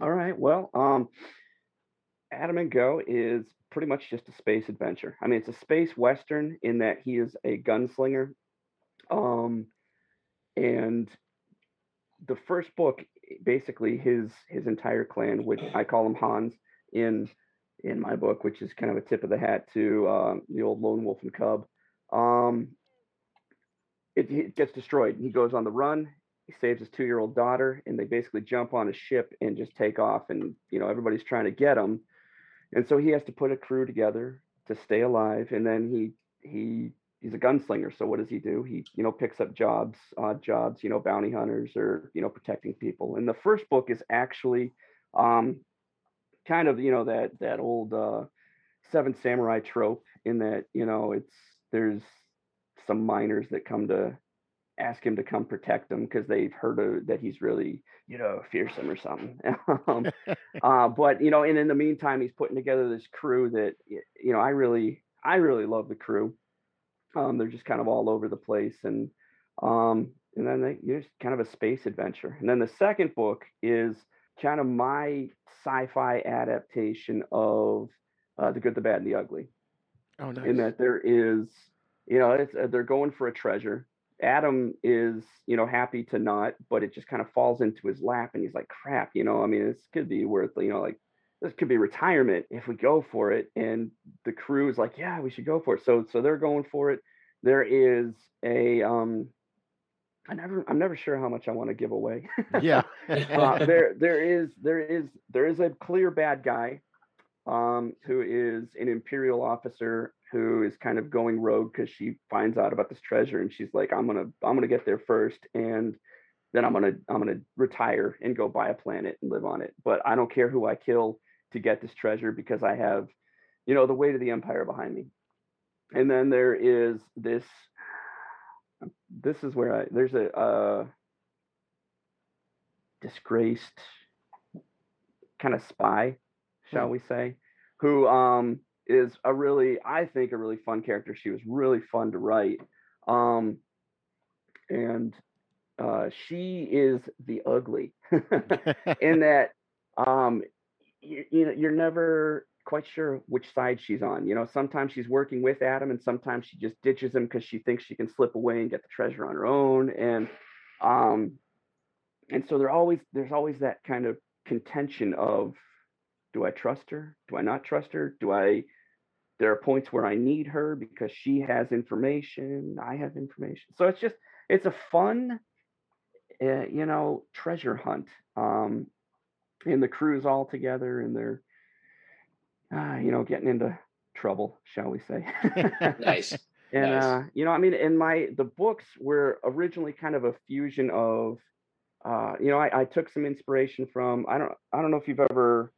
All right. Well, um, Adam and Go is pretty much just a space adventure. I mean, it's a space western in that he is a gunslinger. Um, and the first book, basically, his his entire clan, which I call him Hans in in my book, which is kind of a tip of the hat to uh, the old Lone Wolf and Cub. Um, it, it gets destroyed. He goes on the run. He saves his two-year-old daughter, and they basically jump on a ship and just take off. And you know everybody's trying to get him, and so he has to put a crew together to stay alive. And then he he he's a gunslinger. So what does he do? He you know picks up jobs, odd jobs, you know bounty hunters or you know protecting people. And the first book is actually um, kind of you know that that old uh, Seven Samurai trope in that you know it's there's some miners that come to ask him to come protect them because they've heard of, that he's really you know fearsome or something. Um, uh, but you know and in the meantime he's putting together this crew that you know i really i really love the crew. Um, they're just kind of all over the place and um, and then they, you know, it's kind of a space adventure. And then the second book is kind of my sci-fi adaptation of uh, the good the bad and the ugly oh nice in that there is you know it's, uh, they're going for a treasure Adam is, you know, happy to not, but it just kind of falls into his lap and he's like, crap, you know, I mean, this could be worth, you know, like this could be retirement if we go for it. And the crew is like, yeah, we should go for it. So, so they're going for it. There is a, um, I never, I'm never sure how much I want to give away. Yeah. uh, there, there is, there is, there is a clear bad guy, um, who is an imperial officer who is kind of going rogue because she finds out about this treasure and she's like, I'm gonna, I'm gonna get there first, and then I'm gonna, I'm gonna retire and go buy a planet and live on it. But I don't care who I kill to get this treasure because I have, you know, the weight of the empire behind me. And then there is this. This is where I there's a uh, disgraced kind of spy, shall we say, who um is a really I think a really fun character. She was really fun to write. Um and uh she is the ugly in that um you, you know you're never quite sure which side she's on. You know, sometimes she's working with Adam and sometimes she just ditches him because she thinks she can slip away and get the treasure on her own. And um and so there always there's always that kind of contention of do I trust her? Do I not trust her? Do I there are points where I need her because she has information, I have information. So it's just it's a fun uh, you know, treasure hunt. Um and the crew's all together and they're uh, you know, getting into trouble, shall we say. nice. And nice. uh, you know, I mean, in my the books were originally kind of a fusion of, uh, you know, I, I took some inspiration from I don't I don't know if you've ever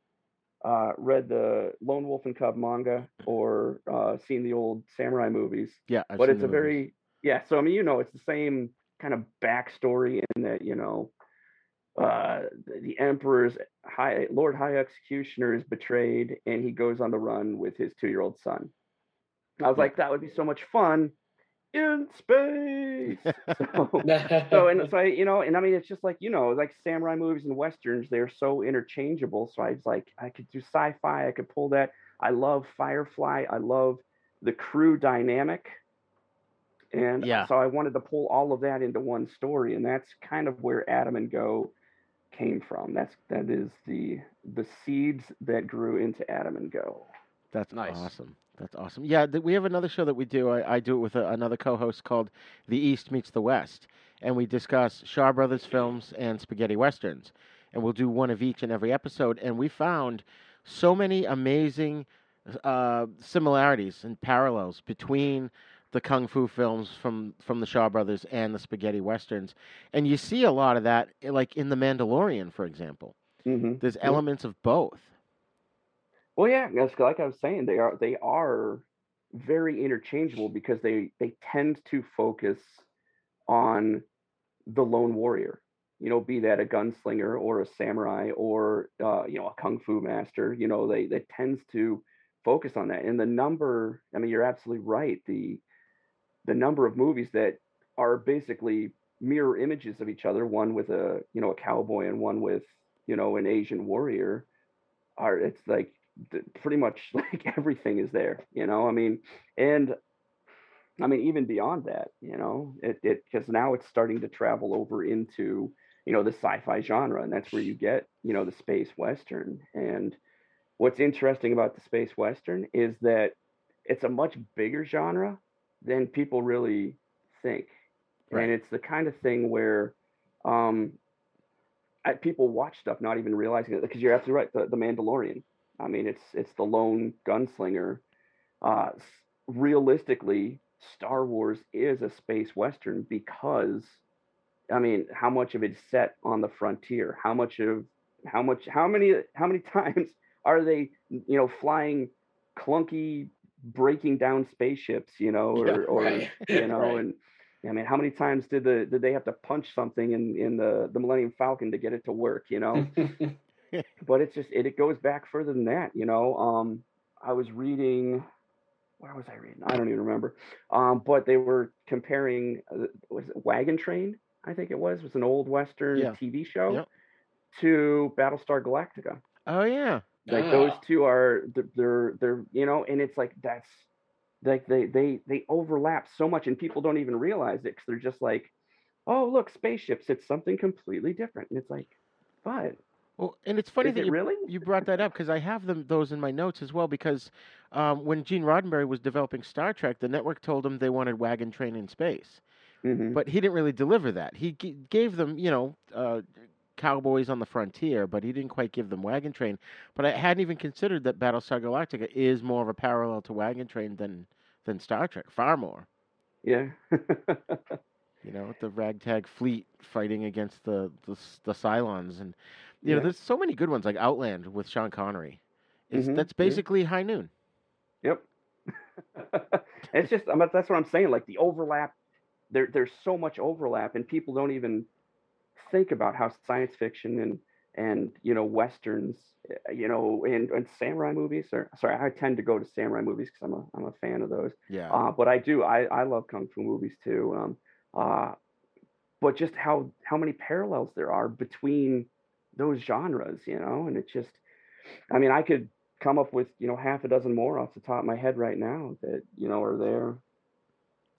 uh, read the Lone Wolf and Cub manga or uh, seen the old samurai movies. Yeah, I've but it's a very yeah. So I mean, you know, it's the same kind of backstory in that you know, uh, the, emperor's high Lord High Executioner is betrayed, and he goes on the run with his two-year-old son. I was like, that would be so much fun in space. so, so and so I, you know, and I mean, it's just like you know, like samurai movies and westerns, they're so interchangeable. So I was like, I could do sci-fi, I could pull that. I love Firefly. I love the crew dynamic, and Yeah. so I wanted to pull all of that into one story, and that's kind of where Adam and Go came from. That's that is the the seeds that grew into Adam and Go. That's nice. awesome. That's awesome. Yeah, th- we have another show that we do. I, I do it with a, another co-host called The East Meets the West, and we discuss Shaw Brothers films and spaghetti westerns, and we'll do one of each in every episode. And we found so many amazing uh, similarities and parallels between the kung fu films from from the Shaw Brothers and the spaghetti westerns, and you see a lot of that, eh, like in The Mandalorian, for example. Mm-hmm. There's elements of both. Well, yeah, like I was saying, they are they are very interchangeable because they they tend to focus on the lone warrior. You know, be that a gunslinger or a samurai or uh, you know a kung fu master. You know, they they tends to focus on that. And the number, I mean, you're absolutely right. The the number of movies that are basically mirror images of each other, one with a you know a cowboy and one with you know an Asian warrior, are it's like pretty much like everything is there. You know, I mean, and I mean even beyond that, you know, it it because now it's starting to travel over into you know the sci-fi genre, and that's where you get you know the space western. And what's interesting about the space western is that it's a much bigger genre than people really think, Right. and it's the kind of thing where um, I, people watch stuff not even realizing it because you're absolutely right. The, the Mandalorian. I mean, it's it's the lone gunslinger. Uh, realistically, Star Wars is a space western because, I mean, how much of it's set on the frontier? How much of how much how many how many times are they you know flying clunky breaking down spaceships you know or, Yeah, or right, you know right. and I mean, how many times did the did they have to punch something in in the the Millennium Falcon to get it to work? You know, but it's just it, it goes back further than that. You know, um, I was reading. Where was I reading? I don't even remember. Um, but they were comparing. Uh, was it Wagon Train? I think it was. It was an old Western Yeah. TV show Yep. to Battlestar Galactica. Oh yeah. Like those Ah. two are they're, they're they're you know, and it's like that's like they they they overlap so much, and people don't even realize it because they're just like, oh look, spaceships. It's something completely different, and it's like, but Well, and it's funny Is that it you, really? you brought that up because I have them those in my notes as well. Because um, when Gene Roddenberry was developing Star Trek, the network told him they wanted Wagon Train in space, Mhm. but he didn't really deliver that. He g- gave them, you know, uh, cowboys on the frontier, but he didn't quite give them Wagon Train. But I hadn't even considered that Battlestar Galactica is more of a parallel to Wagon Train than than Star Trek, far more. yeah, You know, the ragtag fleet fighting against the the, the Cylons, and you know, there's so many good ones like Outland with Sean Connery. It's, Mhm, That's yeah. basically High Noon. Yep. it's just I'm, that's what I'm saying. Like the overlap, there there's so much overlap, and people don't even think about how science fiction and and you know westerns, uh, you know, and, and samurai movies. Or sorry, I tend to go to samurai movies because I'm a I'm a fan of those. Yeah. Uh, but I do I I love kung fu movies too. Um, uh, but just how how many parallels there are between those genres, you know, and it's just, I mean, I could come up with you know half a dozen more off the top of my head right now that you know are there.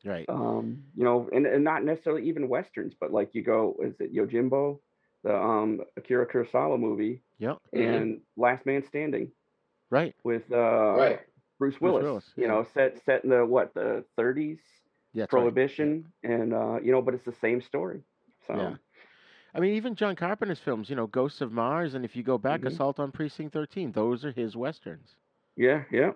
Right. Um, you know, and, and not necessarily even westerns, but like you go, is it Yojimbo, the um Akira Kurosawa movie, Yep. and Last Man Standing Right. with uh Right. Bruce willis, Bruce Willis. Willis, You yeah. know, set set in the what the 30s, Yeah. that's right. Prohibition, and uh, you know, but it's the same story. So Yeah. I mean, even John Carpenter's films, you know, Ghosts of Mars, and if you go back, Mhm. Assault on Precinct 13, those are his westerns. yeah, yeah.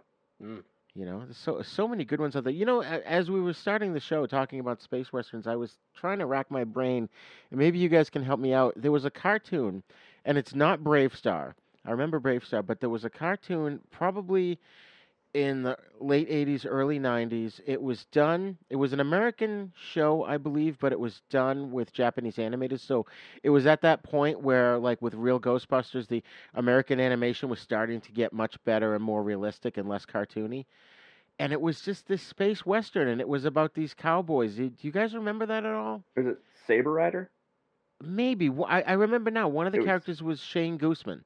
You know, so so many good ones out there. You know, as we were starting the show talking about space westerns, I was trying to rack my brain, and maybe you guys can help me out. There was a cartoon, and it's not BraveStarr. I remember BraveStarr, but there was a cartoon probably in the late 80s, early 90s. It was done, it was an American show, I believe, but it was done with Japanese animators. So it was at that point where, like with real Ghostbusters, the American animation was starting to get much better and more realistic and less cartoony. And it was just this space western, and it was about these cowboys. Do you guys remember that at all? Is it Saber Rider? Maybe. I, I remember now. One of the was- characters was Shane Gooseman.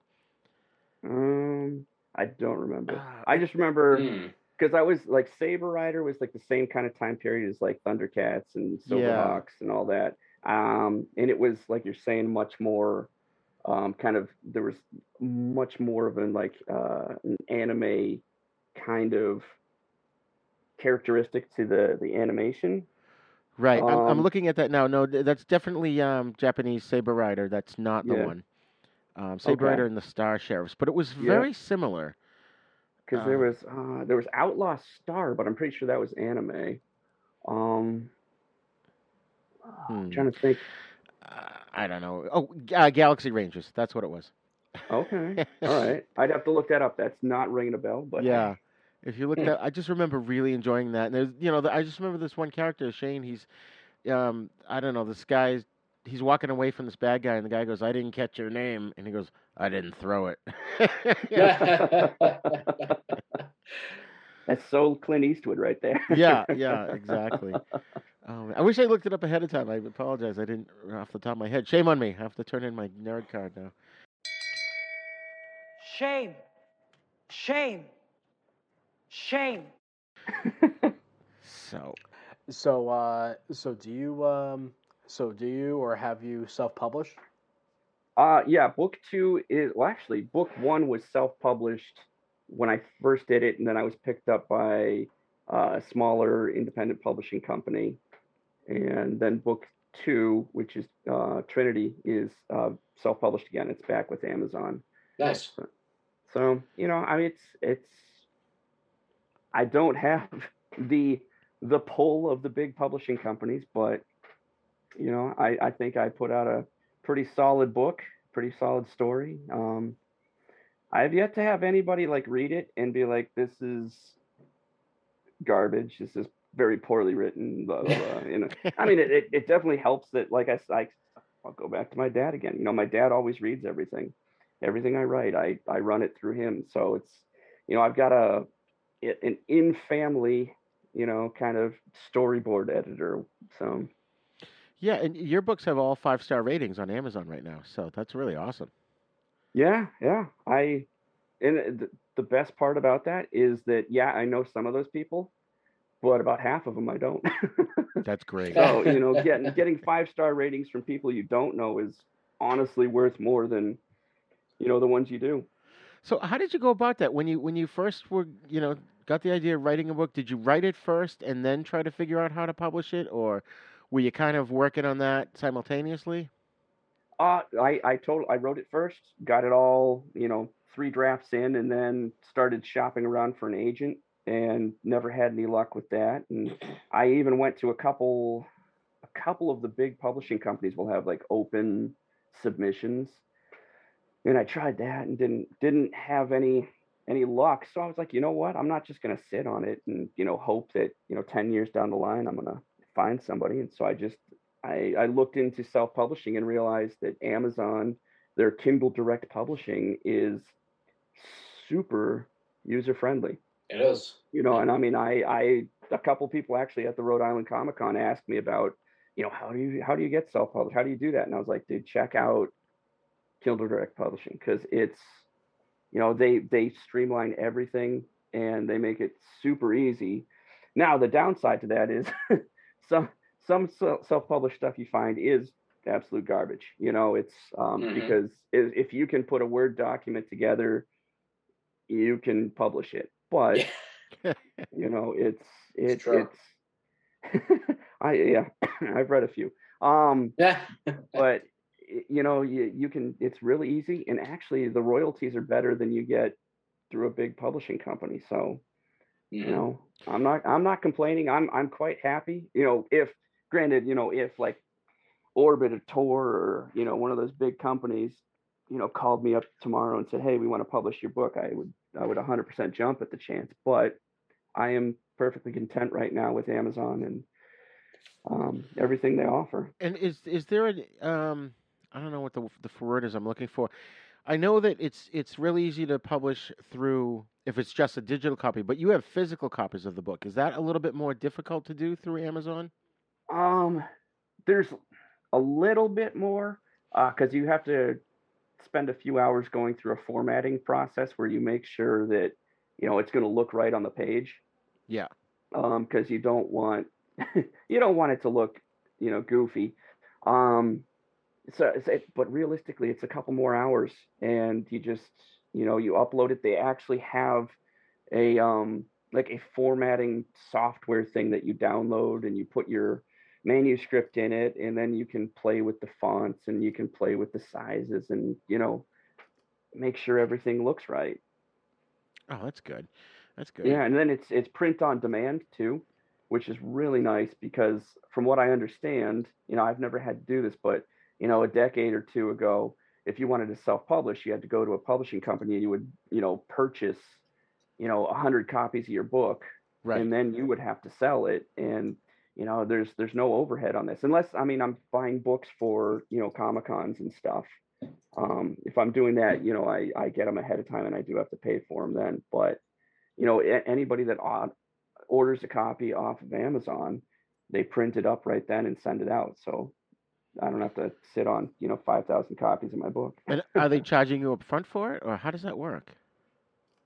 Um, I don't remember. Ah, I just remember Hmm. because I was like Saber Rider was like the same kind of time period as like Thundercats and Silverhawks and all that. Um, and it was like you're saying much more, um, kind of there was much more of an like uh, an anime kind of characteristic to the the animation. Right. I'm, I'm Um, looking at that now. No, that's definitely um, Japanese Saber Rider. That's not the Yeah. one. Um, Saber Okay. Rider and the Star Sheriffs, but it was Yeah. very similar. because there Uh, was uh, there was Outlaw Star, but I'm pretty sure that was anime. Um, Hmm. trying to think. Uh, I don't know. Oh, uh, Galaxy Rangers. That's what it was. Okay, all right. I'd have to look that up. That's not ringing a bell, but yeah. If you look at, I just remember really enjoying that. And there's, you know, the, I just remember this one character, Shane. He's, um, I don't know, this guy's, he's walking away from this bad guy, and the guy goes, "I didn't catch your name," and he goes, "I didn't throw it." That's so Clint Eastwood right there. yeah, yeah, exactly. Um, I wish I looked it up ahead of time. I apologize. I didn't off the top of my head. Shame on me. I have to turn in my nerd card now. Shame. Shame. Shame. So, So, uh, so do you, um, so do you, or have you self-published? Uh, yeah, book two is well, actually, book one was self-published when I first did it, and then I was picked up by uh, a smaller independent publishing company, and then book two, which is uh, Trinity, is uh, self-published again. It's back with Amazon. Nice. So you know, I mean, it's it's. I don't have the the pull of the big publishing companies, but you know, I I think I put out a pretty solid book, pretty solid story. Um, I have yet to have anybody like read it and be like, "This is garbage. This is very poorly written." Blah, blah, blah. you know, I mean, it, it it definitely helps that, like I I I'll go back to my dad again. You know, my dad always reads everything, everything I write. I I run it through him, so it's you know I've got a an in family you know kind of storyboard editor. So yeah, and your books have all five star ratings on Amazon right now, so that's really awesome. Yeah, yeah. I and uh, the, the best part about that is that yeah, I know some of those people, but about half of them I don't. That's great. so you know, getting getting five star ratings from people you don't know is honestly worth more than you know the ones you do. So how did you go about that when you when you first were you know got the idea of writing a book? Did you write it first and then try to figure out how to publish it, or were you kind of working on that simultaneously? Uh, I I told I wrote it first, got it all you know three drafts in, and then started shopping around for an agent, and never had any luck with that. And I even went to a couple, a couple of the big publishing companies will have like open submissions, and I tried that and didn't didn't have any any luck. So I was like, you know what? I'm not just gonna sit on it and you know hope that you know ten years down the line I'm gonna find somebody. And so I just I, I looked into self-publishing and realized that Amazon, their Kindle Direct Publishing, is super user-friendly. It is. You know, and I mean, I, I, a couple people actually at the Rhode Island Comic Con asked me about, you know, how do you, how do you get self-published? How do you do that? And I was like, dude, check out Kindle Direct Publishing because it's, you know, they they streamline everything and they make it super easy. Now the downside to that is some some self-published stuff you find is absolute garbage. You know, it's um, mm-hmm. because if you can put a Word document together, you can publish it. But you know, it's it, it's I yeah, I've read a few. Um, yeah, but you know, you you can. It's really easy, and actually, the royalties are better than you get through a big publishing company. So, you know, I'm not I'm not complaining. I'm I'm quite happy. You know, if granted, you know, if like Orbit or Tor or you know one of those big companies, you know, called me up tomorrow and said, "Hey, we want to publish your book," I would I would 100% jump at the chance. But I am perfectly content right now with Amazon and um, everything they offer. And is is there a um I don't know what the the word is I'm looking for. I know that it's it's really easy to publish through if it's just a digital copy, but you have physical copies of the book. Is that a little bit more difficult to do through Amazon? Um, there's a little bit more because uh, you have to spend a few hours going through a formatting process where you make sure that you know it's going to look right on the page. Yeah. Um, because you don't want you don't want it to look you know goofy. Um, so it, but realistically, it's a couple more hours, and you just you know you upload it. They actually have a um like a formatting software thing that you download and you put your manuscript in it and then you can play with the fonts and you can play with the sizes and you know make sure everything looks right oh that's good that's good yeah and then it's it's print on demand too which is really nice because from what i understand you know i've never had to do this but you know a decade or two ago if you wanted to self-publish you had to go to a publishing company and you would you know purchase you know a 100 copies of your book right. and then you would have to sell it. And you know there's there's no overhead on this unless i mean i'm buying books for you know comic cons and stuff. Um, if i'm doing that you know i i get them ahead of time and i do have to pay for them then. But you know anybody that orders a copy off of amazon they print it up right then and send it out. So i don't have to sit on you know 5000 copies of my book and are they charging you up front for it or how does that work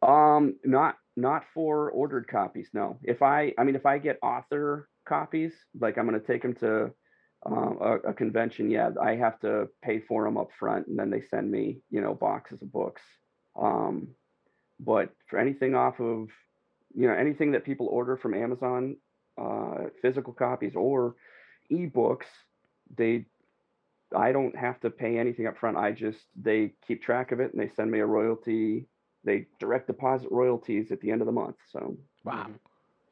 Um, not not for ordered copies. No. If I, I mean, if I get author copies, like I'm going to take them to um, a, a convention, yeah, I have to pay for them up front, and then they send me, you know, boxes of books. Um, but for anything off of, you know, anything that people order from Amazon, uh, physical copies or ebooks, they, I don't have to pay anything up front. I just they keep track of it and they send me a royalty. They direct deposit royalties at the end of the month. So wow,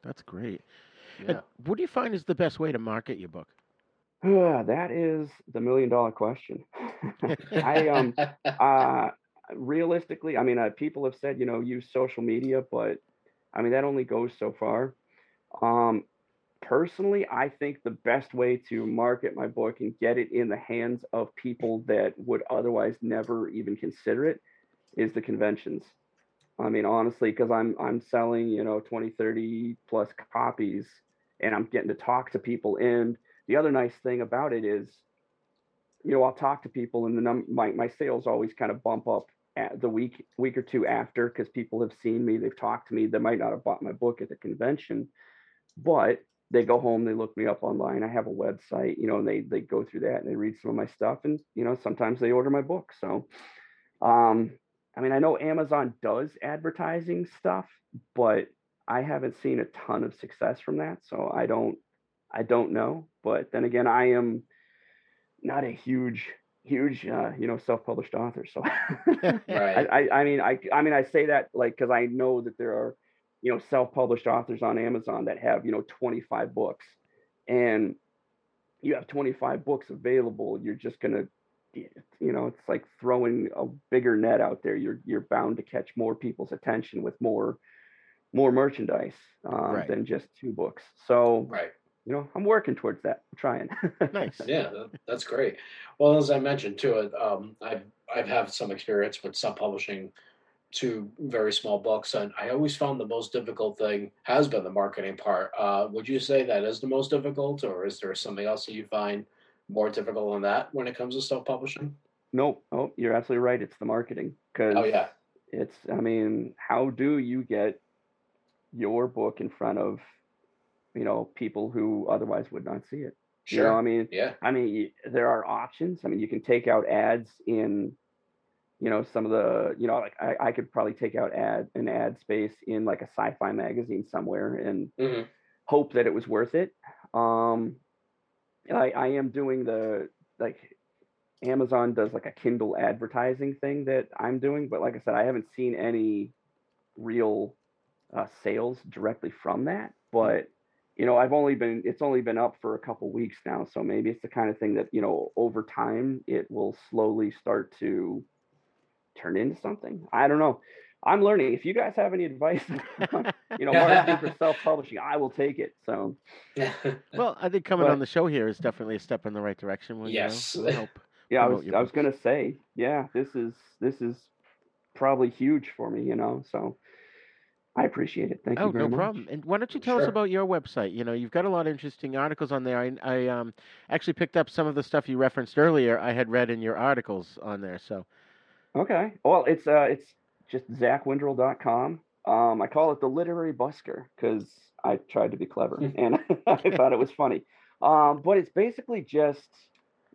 that's great. Yeah. What do you find is the best way to market your book? that is the million dollar question. I um uh realistically, I mean, uh, people have said you know use social media, but I mean that only goes so far. Um, personally, I think the best way to market my book and get it in the hands of people that would otherwise never even consider it is the conventions. I mean, honestly, because I'm I'm selling, you know, 20, 30 plus copies and I'm getting to talk to people. And the other nice thing about it is, you know, I'll talk to people and the num- my, my sales always kind of bump up at the week week or two after because people have seen me, they've talked to me, they might not have bought my book at the convention, but they go home, they look me up online. I have a website, you know, and they they go through that and they read some of my stuff, and you know, sometimes they order my book. So, um, I mean, I know Amazon does advertising stuff, but I haven't seen a ton of success from that, so I don't I don't know. But then again, I am not a huge huge uh, you know self-published author so Right. I, I i mean i i mean i say that like because i know that there are you know self-published authors on amazon that have you know 25 books. And you have 25 books available you're just gonna you know it's like throwing a bigger net out there. You're you're bound to catch more people's attention with more more merchandise um, Right. than just two books. So right. you know i'm working towards that i'm trying. Nice. Yeah, that's great. Well, as I mentioned too, it, um, I've I've had some experience with self-publishing two very small books, and I always found the most difficult thing has been the marketing part. Uh, would you say that is the most difficult, or is there something else that you find more difficult than that when it comes to self-publishing? Nope. Oh, you're absolutely right. It's the marketing. Because Oh yeah, it's, I mean, how do you get your book in front of, you know, people who otherwise would not see it? You know, Sure. I mean, Yeah. I mean, there are options. I mean, you can take out ads in, you know, some of the, you know, like I, I could probably take out ad an ad space in like a sci-fi magazine somewhere and Mhm. hope that it was worth it. Um, I, I am doing the like Amazon does like a Kindle advertising thing that I'm doing, but like I said, I haven't seen any real uh, sales directly from that. But you know, I've only been it's only been up for a couple weeks now, so maybe it's the kind of thing that you know over time it will slowly start to turn into something. I don't know. I'm learning. If you guys have any advice, you know, marketing for self-publishing, I will take it. So, Well, I think coming But- on the show here is definitely a step in the right direction. We'll, you know, Yes. we'll help yeah, I was I was gonna say, yeah, this is this is probably huge for me, you know. So, I appreciate it. Thank oh, you very no much. problem. And why don't you tell us about your website? You know, you've got a lot of interesting articles on there. I, I um, actually picked up some of the stuff you referenced earlier. I had read in your articles on there. So, Okay. Well, it's uh, it's just zachwindrell.com. Um, I call it the literary busker because I tried to be clever and I thought it was funny. Um, but it's basically just,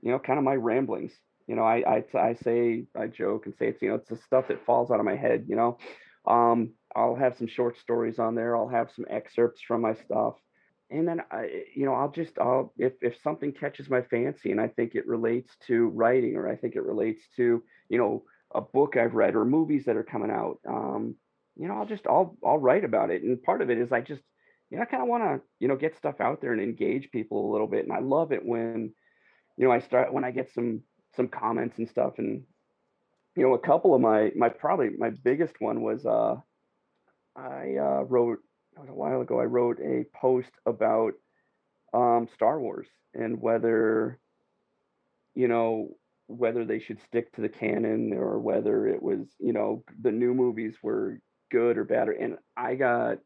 you know, kind of my ramblings. You know, I, I I say I joke and say it's you know it's the stuff that falls out of my head. You know, um, I'll have some short stories on there. I'll have some excerpts from my stuff, and then I, you know, I'll just I'll if if something catches my fancy and I think it relates to writing or I think it relates to you know a book I've read or movies that are coming out, um, you know, I'll just I'll I'll write about it. And part of it is I just you know I kind of want to you know get stuff out there and engage people a little bit. And I love it when you know I start when I get some some comments and stuff. And you know, a couple of my my probably my biggest one was uh I uh, wrote it was a while ago. I wrote a post about um, Star Wars and whether you know whether they should stick to the canon or whether it was you know the new movies were good or bad. And I got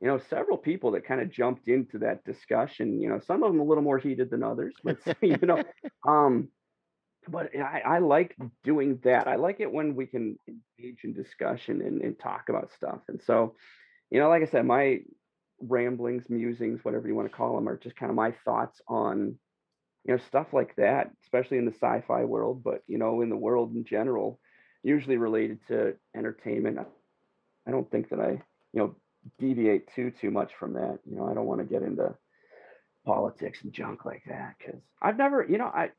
you know several people that kind of jumped into that discussion. You know, some of them a little more heated than others, but you know, um, but I, I like doing that. I like it when we can engage in discussion and, and talk about stuff. And so, you know, like I said, my ramblings, musings, whatever you want to call them, are just kind of my thoughts on, you know, stuff like that, especially in the sci-fi world, but you know, in the world in general, usually related to entertainment. I don't think that I, you know, deviate too too much from that. You know, I don't want to get into politics and junk like that because I've never, you know, I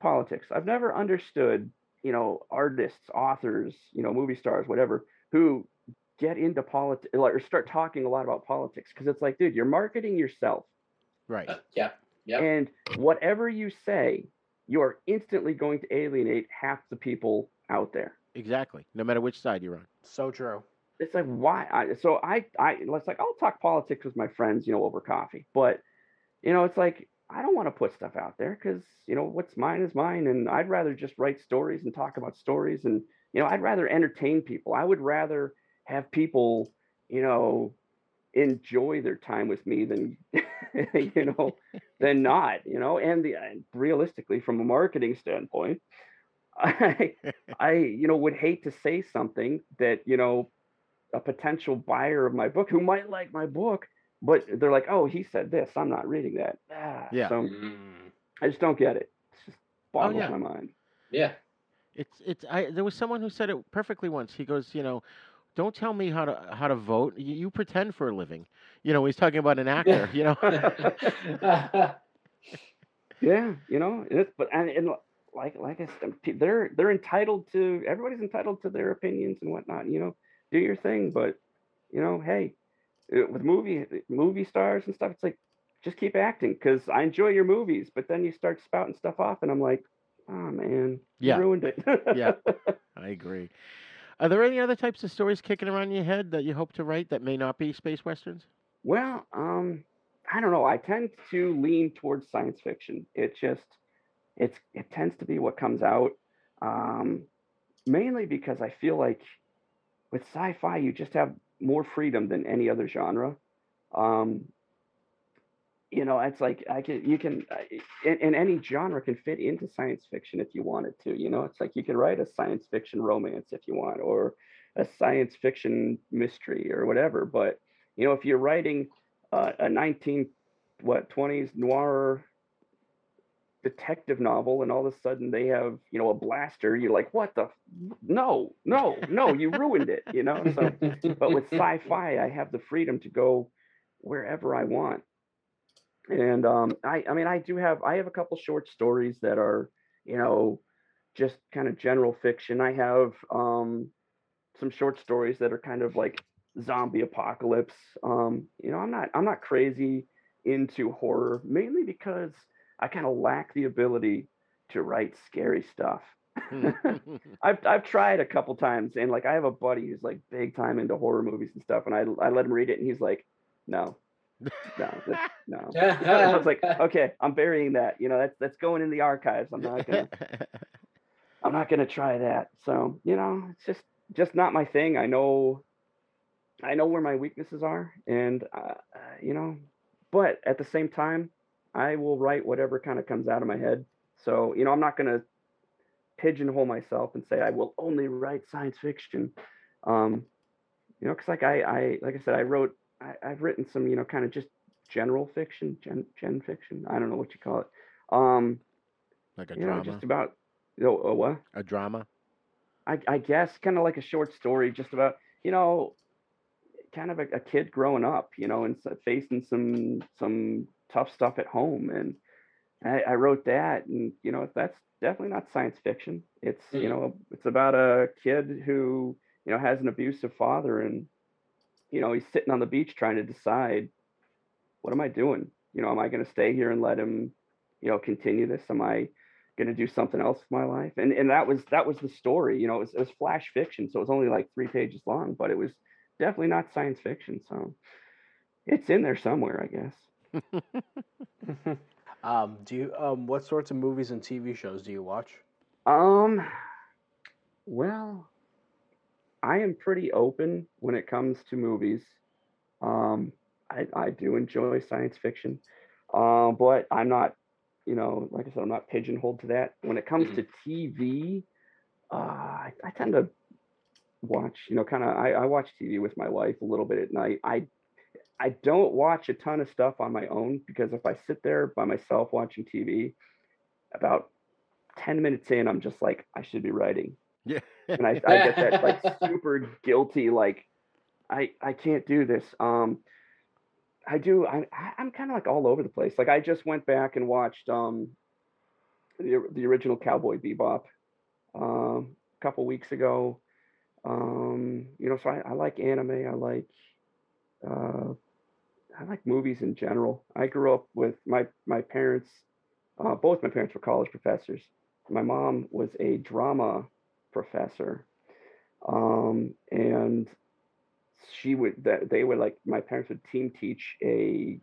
politics. I've never understood, you know, artists, authors, you know, movie stars, whatever, who get into politics or start talking a lot about politics because it's like, dude, you're marketing yourself. Right. Uh, yeah. Yeah. And whatever you say, you are instantly going to alienate half the people out there. Exactly. No matter which side you're on. So true. It's like why? I, so I, I, it's like I'll talk politics with my friends, you know, over coffee. But you know, it's like I don't want to put stuff out there because you know what's mine is mine, and I'd rather just write stories and talk about stories, and you know, I'd rather entertain people. I would rather have people, you know, enjoy their time with me than you know than not you know and the and realistically from a marketing standpoint i i you know would hate to say something that you know a potential buyer of my book who might like my book but they're like oh he said this i'm not reading that ah, yeah so Mm. i just don't get it it just boggles Oh, yeah. my mind Yeah. It's it's I there was someone who said it perfectly once. He goes, you know, don't tell me how to how to vote. You, you pretend for a living. You know, he's talking about an actor. You know. Yeah, you know, it's but and, and like like I said, they're they're entitled to everybody's entitled to their opinions and whatnot. You know, do your thing, but you know, hey, uh, with movie movie stars and stuff, it's like just keep acting because I enjoy your movies. But then you start spouting stuff off, and I'm like, oh man, you Yeah. ruined it. yeah, I agree. Are there any other types of stories kicking around your head that you hope to write that may not be space westerns? Well, um, I don't know. I tend to lean towards science fiction. It just it's it tends to be what comes out. Um, mainly because I feel like with sci-fi you just have more freedom than any other genre. Um, you know, it's like I can you can and, and any genre can fit into science fiction if you wanted to. You know, it's like you can write a science fiction romance if you want, or a science fiction mystery or whatever. But you know, if you're writing uh, a 19 what 20s noir detective novel and all of a sudden they have you know a blaster you're like what the no no no you ruined it you know so but with sci-fi i have the freedom to go wherever i want and um i i mean i do have i have a couple short stories that are you know just kind of general fiction. I have um some short stories that are kind of like zombie apocalypse. Um you know i'm not i'm not crazy into horror mainly because i kind of lack the ability to write scary stuff. I've I've tried a couple times, and like I have a buddy who's like big time into horror movies and stuff, and I I let him read it, and he's like, no, no, that's- no. I was like, okay, I'm burying that. You know, that's that's going in the archives. I'm not gonna I'm not gonna try that. So you know, it's just just not my thing. I know I know where my weaknesses are, and uh, uh, you know, but at the same time, I will write whatever kind of comes out of my head. So you know, I'm not gonna pigeonhole myself and say I will only write science fiction. Um, you know, because like I, I like I said, I wrote I, I've written some you know kind of just general fiction, gen gen fiction. I don't know what you call it. Um, like a you know, just about you know, a what? A drama. I, I guess kind of like a short story, just about you know, kind of a, a kid growing up, you know, and facing some some tough stuff at home, and I, I wrote that, and you know, that's definitely not science fiction. It's you Mhm. know, it's about a kid who you know has an abusive father, and you know, he's sitting on the beach trying to decide, what am I doing? You know, am I going to stay here and let him, you know, continue this? Am I going to do something else with my life? And and that was that was the story. You know, it was, it was flash fiction, so it was only like three pages long, but it was definitely not science fiction. So it's in there somewhere, I guess. Um, do you um, what sorts of movies and TV shows do you watch? Um, well, I am pretty open when it comes to movies. Um, I, I do enjoy science fiction, um, but I'm not, you know, like I said, I'm not pigeonholed to that. When it comes to TV, uh, I, I tend to watch, you know, kind of. I, I watch TV with my wife a little bit at night. I I don't watch a ton of stuff on my own because if I sit there by myself watching TV, about ten minutes in, I'm just like, I should be writing, Yeah. and I, I get that like super guilty, like I I can't do this. Um, I do. I I'm kind of like all over the place. Like I just went back and watched um the the original Cowboy Bebop um a couple weeks ago. Um, you know, so I, I like anime. I like uh I like movies in general. I grew up with my my parents. Uh, both my parents were college professors. My mom was a drama professor, um, and she would that they would like my parents would team teach a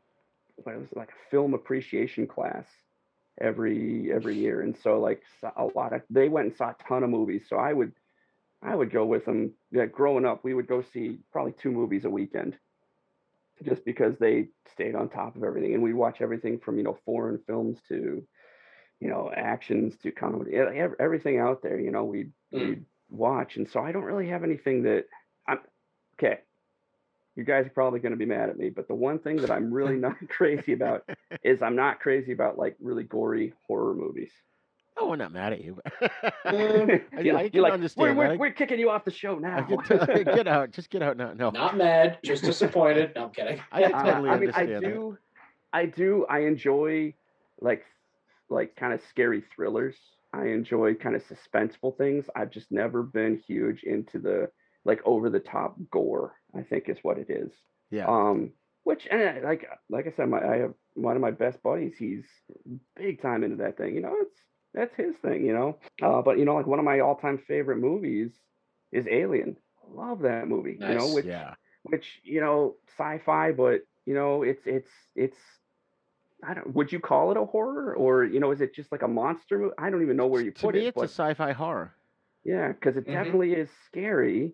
what was it, like a film appreciation class every every year, and so like a lot of they went and saw a ton of movies. So I would I would go with them. Yeah, growing up, we would go see probably two movies a weekend just because they stayed on top of everything and we watch everything from you know foreign films to you know actions to comedy everything out there you know we we watch and so i don't really have anything that i'm okay you guys are probably going to be mad at me but the one thing that i'm really not crazy about is i'm not crazy about like really gory horror movies Oh, we're not mad at you. I, you're, I like- can like, understand. we're, we're, we're kicking you off the show I now can t- get out. Just get out now. No. Not mad, just disappointed. No, I'm kidding. I can Uh, totally I mean, I understand that. do, I do, I enjoy like, like kind of scary thrillers. I enjoy kind of suspenseful things. I've just never been huge into the like over the top gore. I think is what it is. Yeah. Um, which and I- like like I said, my I have one of my best buddies. He's big time into that thing. You know, it's that's his thing. You know, uh, but you know, like one of my all time favorite movies is Alien. Love that movie. You know, which Yeah. which you know sci-fi but you know it's it's it's i don't would you call it a horror? Or you know is it just like a monster movie i don't even know where you To put me, it it's a sci-fi horror. yeah because it Mhm. definitely is scary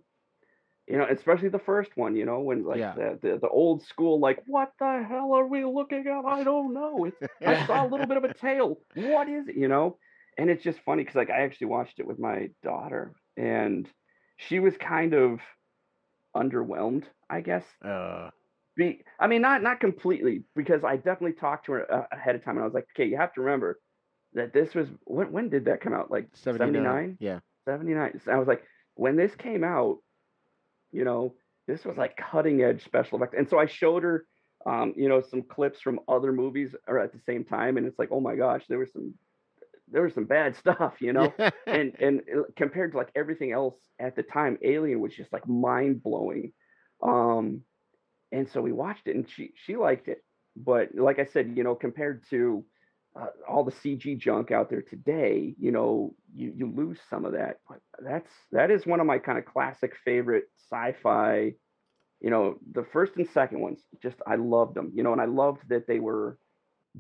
you know especially the first one you know when like Yeah. the, the the old school like what the hell are we looking at? I don't know. It's i saw a little bit of a tail. What is it? You know? And it's just funny because like i actually watched it with my daughter and she was kind of underwhelmed i guess. Uh, be I mean not not completely because I definitely talked to her uh, ahead of time and I was like, okay, you have to remember that this was when when did that come out? Like 79. 79? Yeah. 79. So I was like, when this came out, you know, this was like cutting edge special effects. And so I showed her um, you know, some clips from other movies or at the same time and it's like, oh my gosh, there was some there was some bad stuff, you know. and and compared to like everything else at the time, Alien was just like mind blowing. Um, and so we watched it, and she she liked it. But like I said, you know, compared to uh, all the CG junk out there today, you know, you you lose some of that. But that's that is one of my kind of classic favorite sci-fi. You know, the first and second ones, just I loved them. You know, and I loved that they were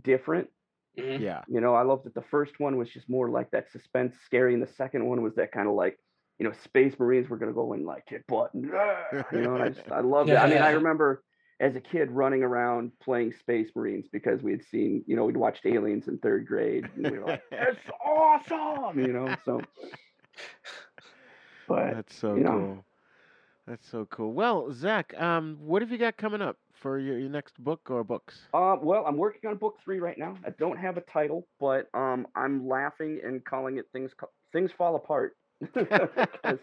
different Mhm. Yeah. you know, I loved that the first one was just more like that suspense, scary, and the second one was that kind of like, you know, Space Marines were gonna go and like kick butt, and, "Ah," you know, and I just I loved it. I mean, I remember as a kid running around playing Space Marines because we had seen, you know, we'd watched Aliens in third grade, and we were like, "It's awesome," you know. So, but That's so you know. cool. That's so cool. Well, Zach, um, what have you got coming up for your, your next book or books? Uh, well, I'm working on book three right now. I don't have a title, but um, I'm laughing and calling it things things fall apart because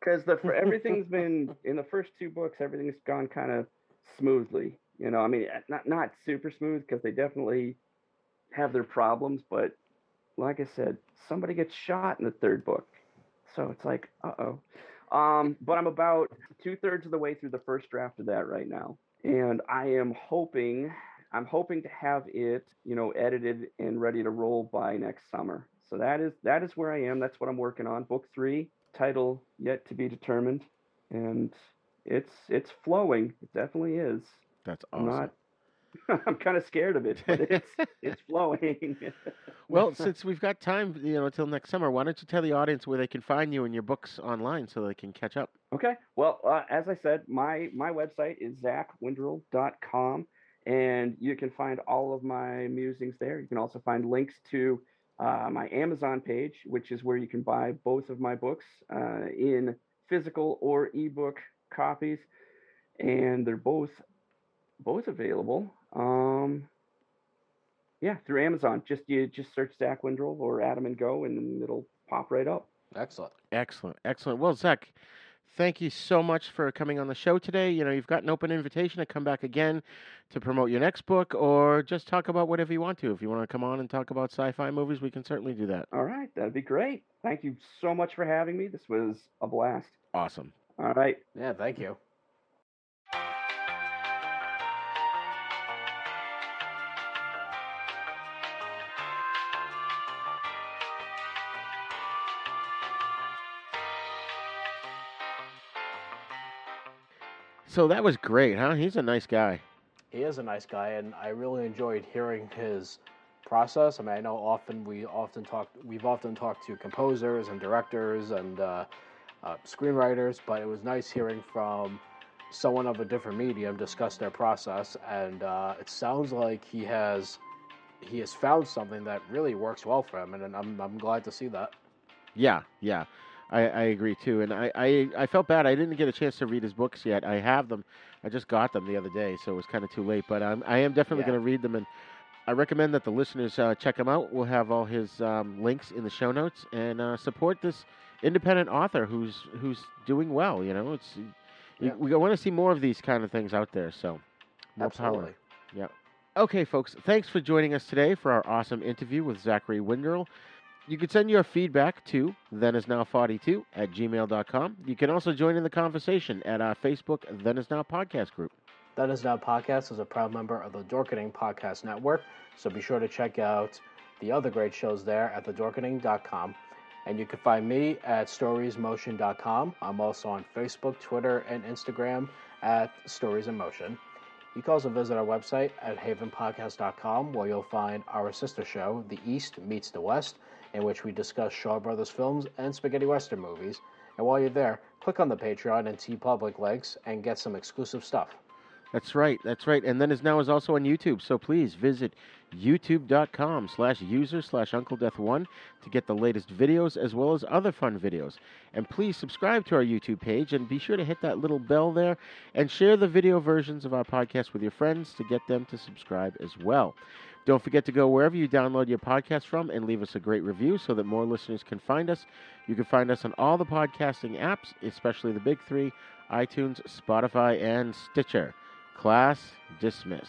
the for everything's been in the first two books, everything's gone kind of smoothly. You know, I mean, eh, not not super smooth because they definitely have their problems, but like I said, somebody gets shot in the third book, so it's like, uh oh. Um, but I'm about two thirds of the way through the first draft of that right now, and I am hoping, I'm hoping to have it, you know, edited and ready to roll by next summer. So that is that is where I am. That's what I'm working on. Book three, title yet to be determined, and it's it's flowing. It definitely is. That's I'm awesome. not. I'm kind of scared of it, but it's it's flowing. Well, since we've got time, you know, until next summer, why don't you tell the audience where they can find you and your books online so they can catch up? Okay. Well, uh, as I said, my my website is zachwindrell.com, and you can find all of my musings there. You can also find links to uh, my Amazon page, which is where you can buy both of my books uh, in physical or ebook copies, and they're both both available. Um, yeah, through Amazon. Just you just search Zach Windrell or Adam and Go, and it'll pop right up. Excellent. Excellent. Excellent. Well, Zach, thank you so much for coming on the show today. You know, you've got an open invitation to come back again to promote your next book or just talk about whatever you want to. If you want to come on and talk about sci fi movies, we can certainly do that. All right, that'd be great. Thank you so much for having me. This was a blast. Awesome. All right. Yeah, thank you. So that was great, huh? He's a nice guy. He is a nice guy, and I really enjoyed hearing his process. I mean, I know often we often talk, we've often talked to composers and directors and uh, uh, screenwriters, but it was nice hearing from someone of a different medium discuss their process. And uh, it sounds like he has he has found something that really works well for him, and I'm I'm glad to see that. Yeah, yeah. I, I agree too, and I, I, I felt bad. I didn't get a chance to read his books yet. I have them. I just got them the other day, so it was kind of too late. But I'm, I am definitely Yeah. going to read them, and I recommend that the listeners uh, check him out. We'll have all his um, links in the show notes, and uh, support this independent author who's who's doing well. You know, it's Yeah. we want to see more of these kind of things out there. So, more power. Absolutely. Yeah. Okay, folks, thanks for joining us today for our awesome interview with Zachary Windrell. You can send your feedback to thenisnow42 at gmail.com. You can also join in the conversation at our Facebook Then Is Now podcast group. That Is Now Podcast is a proud member of the Dorkening Podcast Network, so be sure to check out the other great shows there at thedorkening.com. And you can find me at storiesmotion.com. I'm also on Facebook, Twitter, and Instagram at Stories in Motion. You can also visit our website at havenpodcast.com where you'll find our sister show, The East Meets the West, in which we discuss Shaw Brothers films and spaghetti western movies. And while you're there, click on the Patreon and TeePublic links and get some exclusive stuff. That's right. That's right. And Then Is Now is also on YouTube. So please visit youtube.com slash user slash Uncle Death One to get the latest videos as well as other fun videos. And please subscribe to our YouTube page and be sure to hit that little bell there and share the video versions of our podcast with your friends to get them to subscribe as well. Don't forget to go wherever you download your podcast from and leave us a great review so that more listeners can find us. You can find us on all the podcasting apps, especially the big three iTunes, Spotify, and Stitcher. Class dismissed.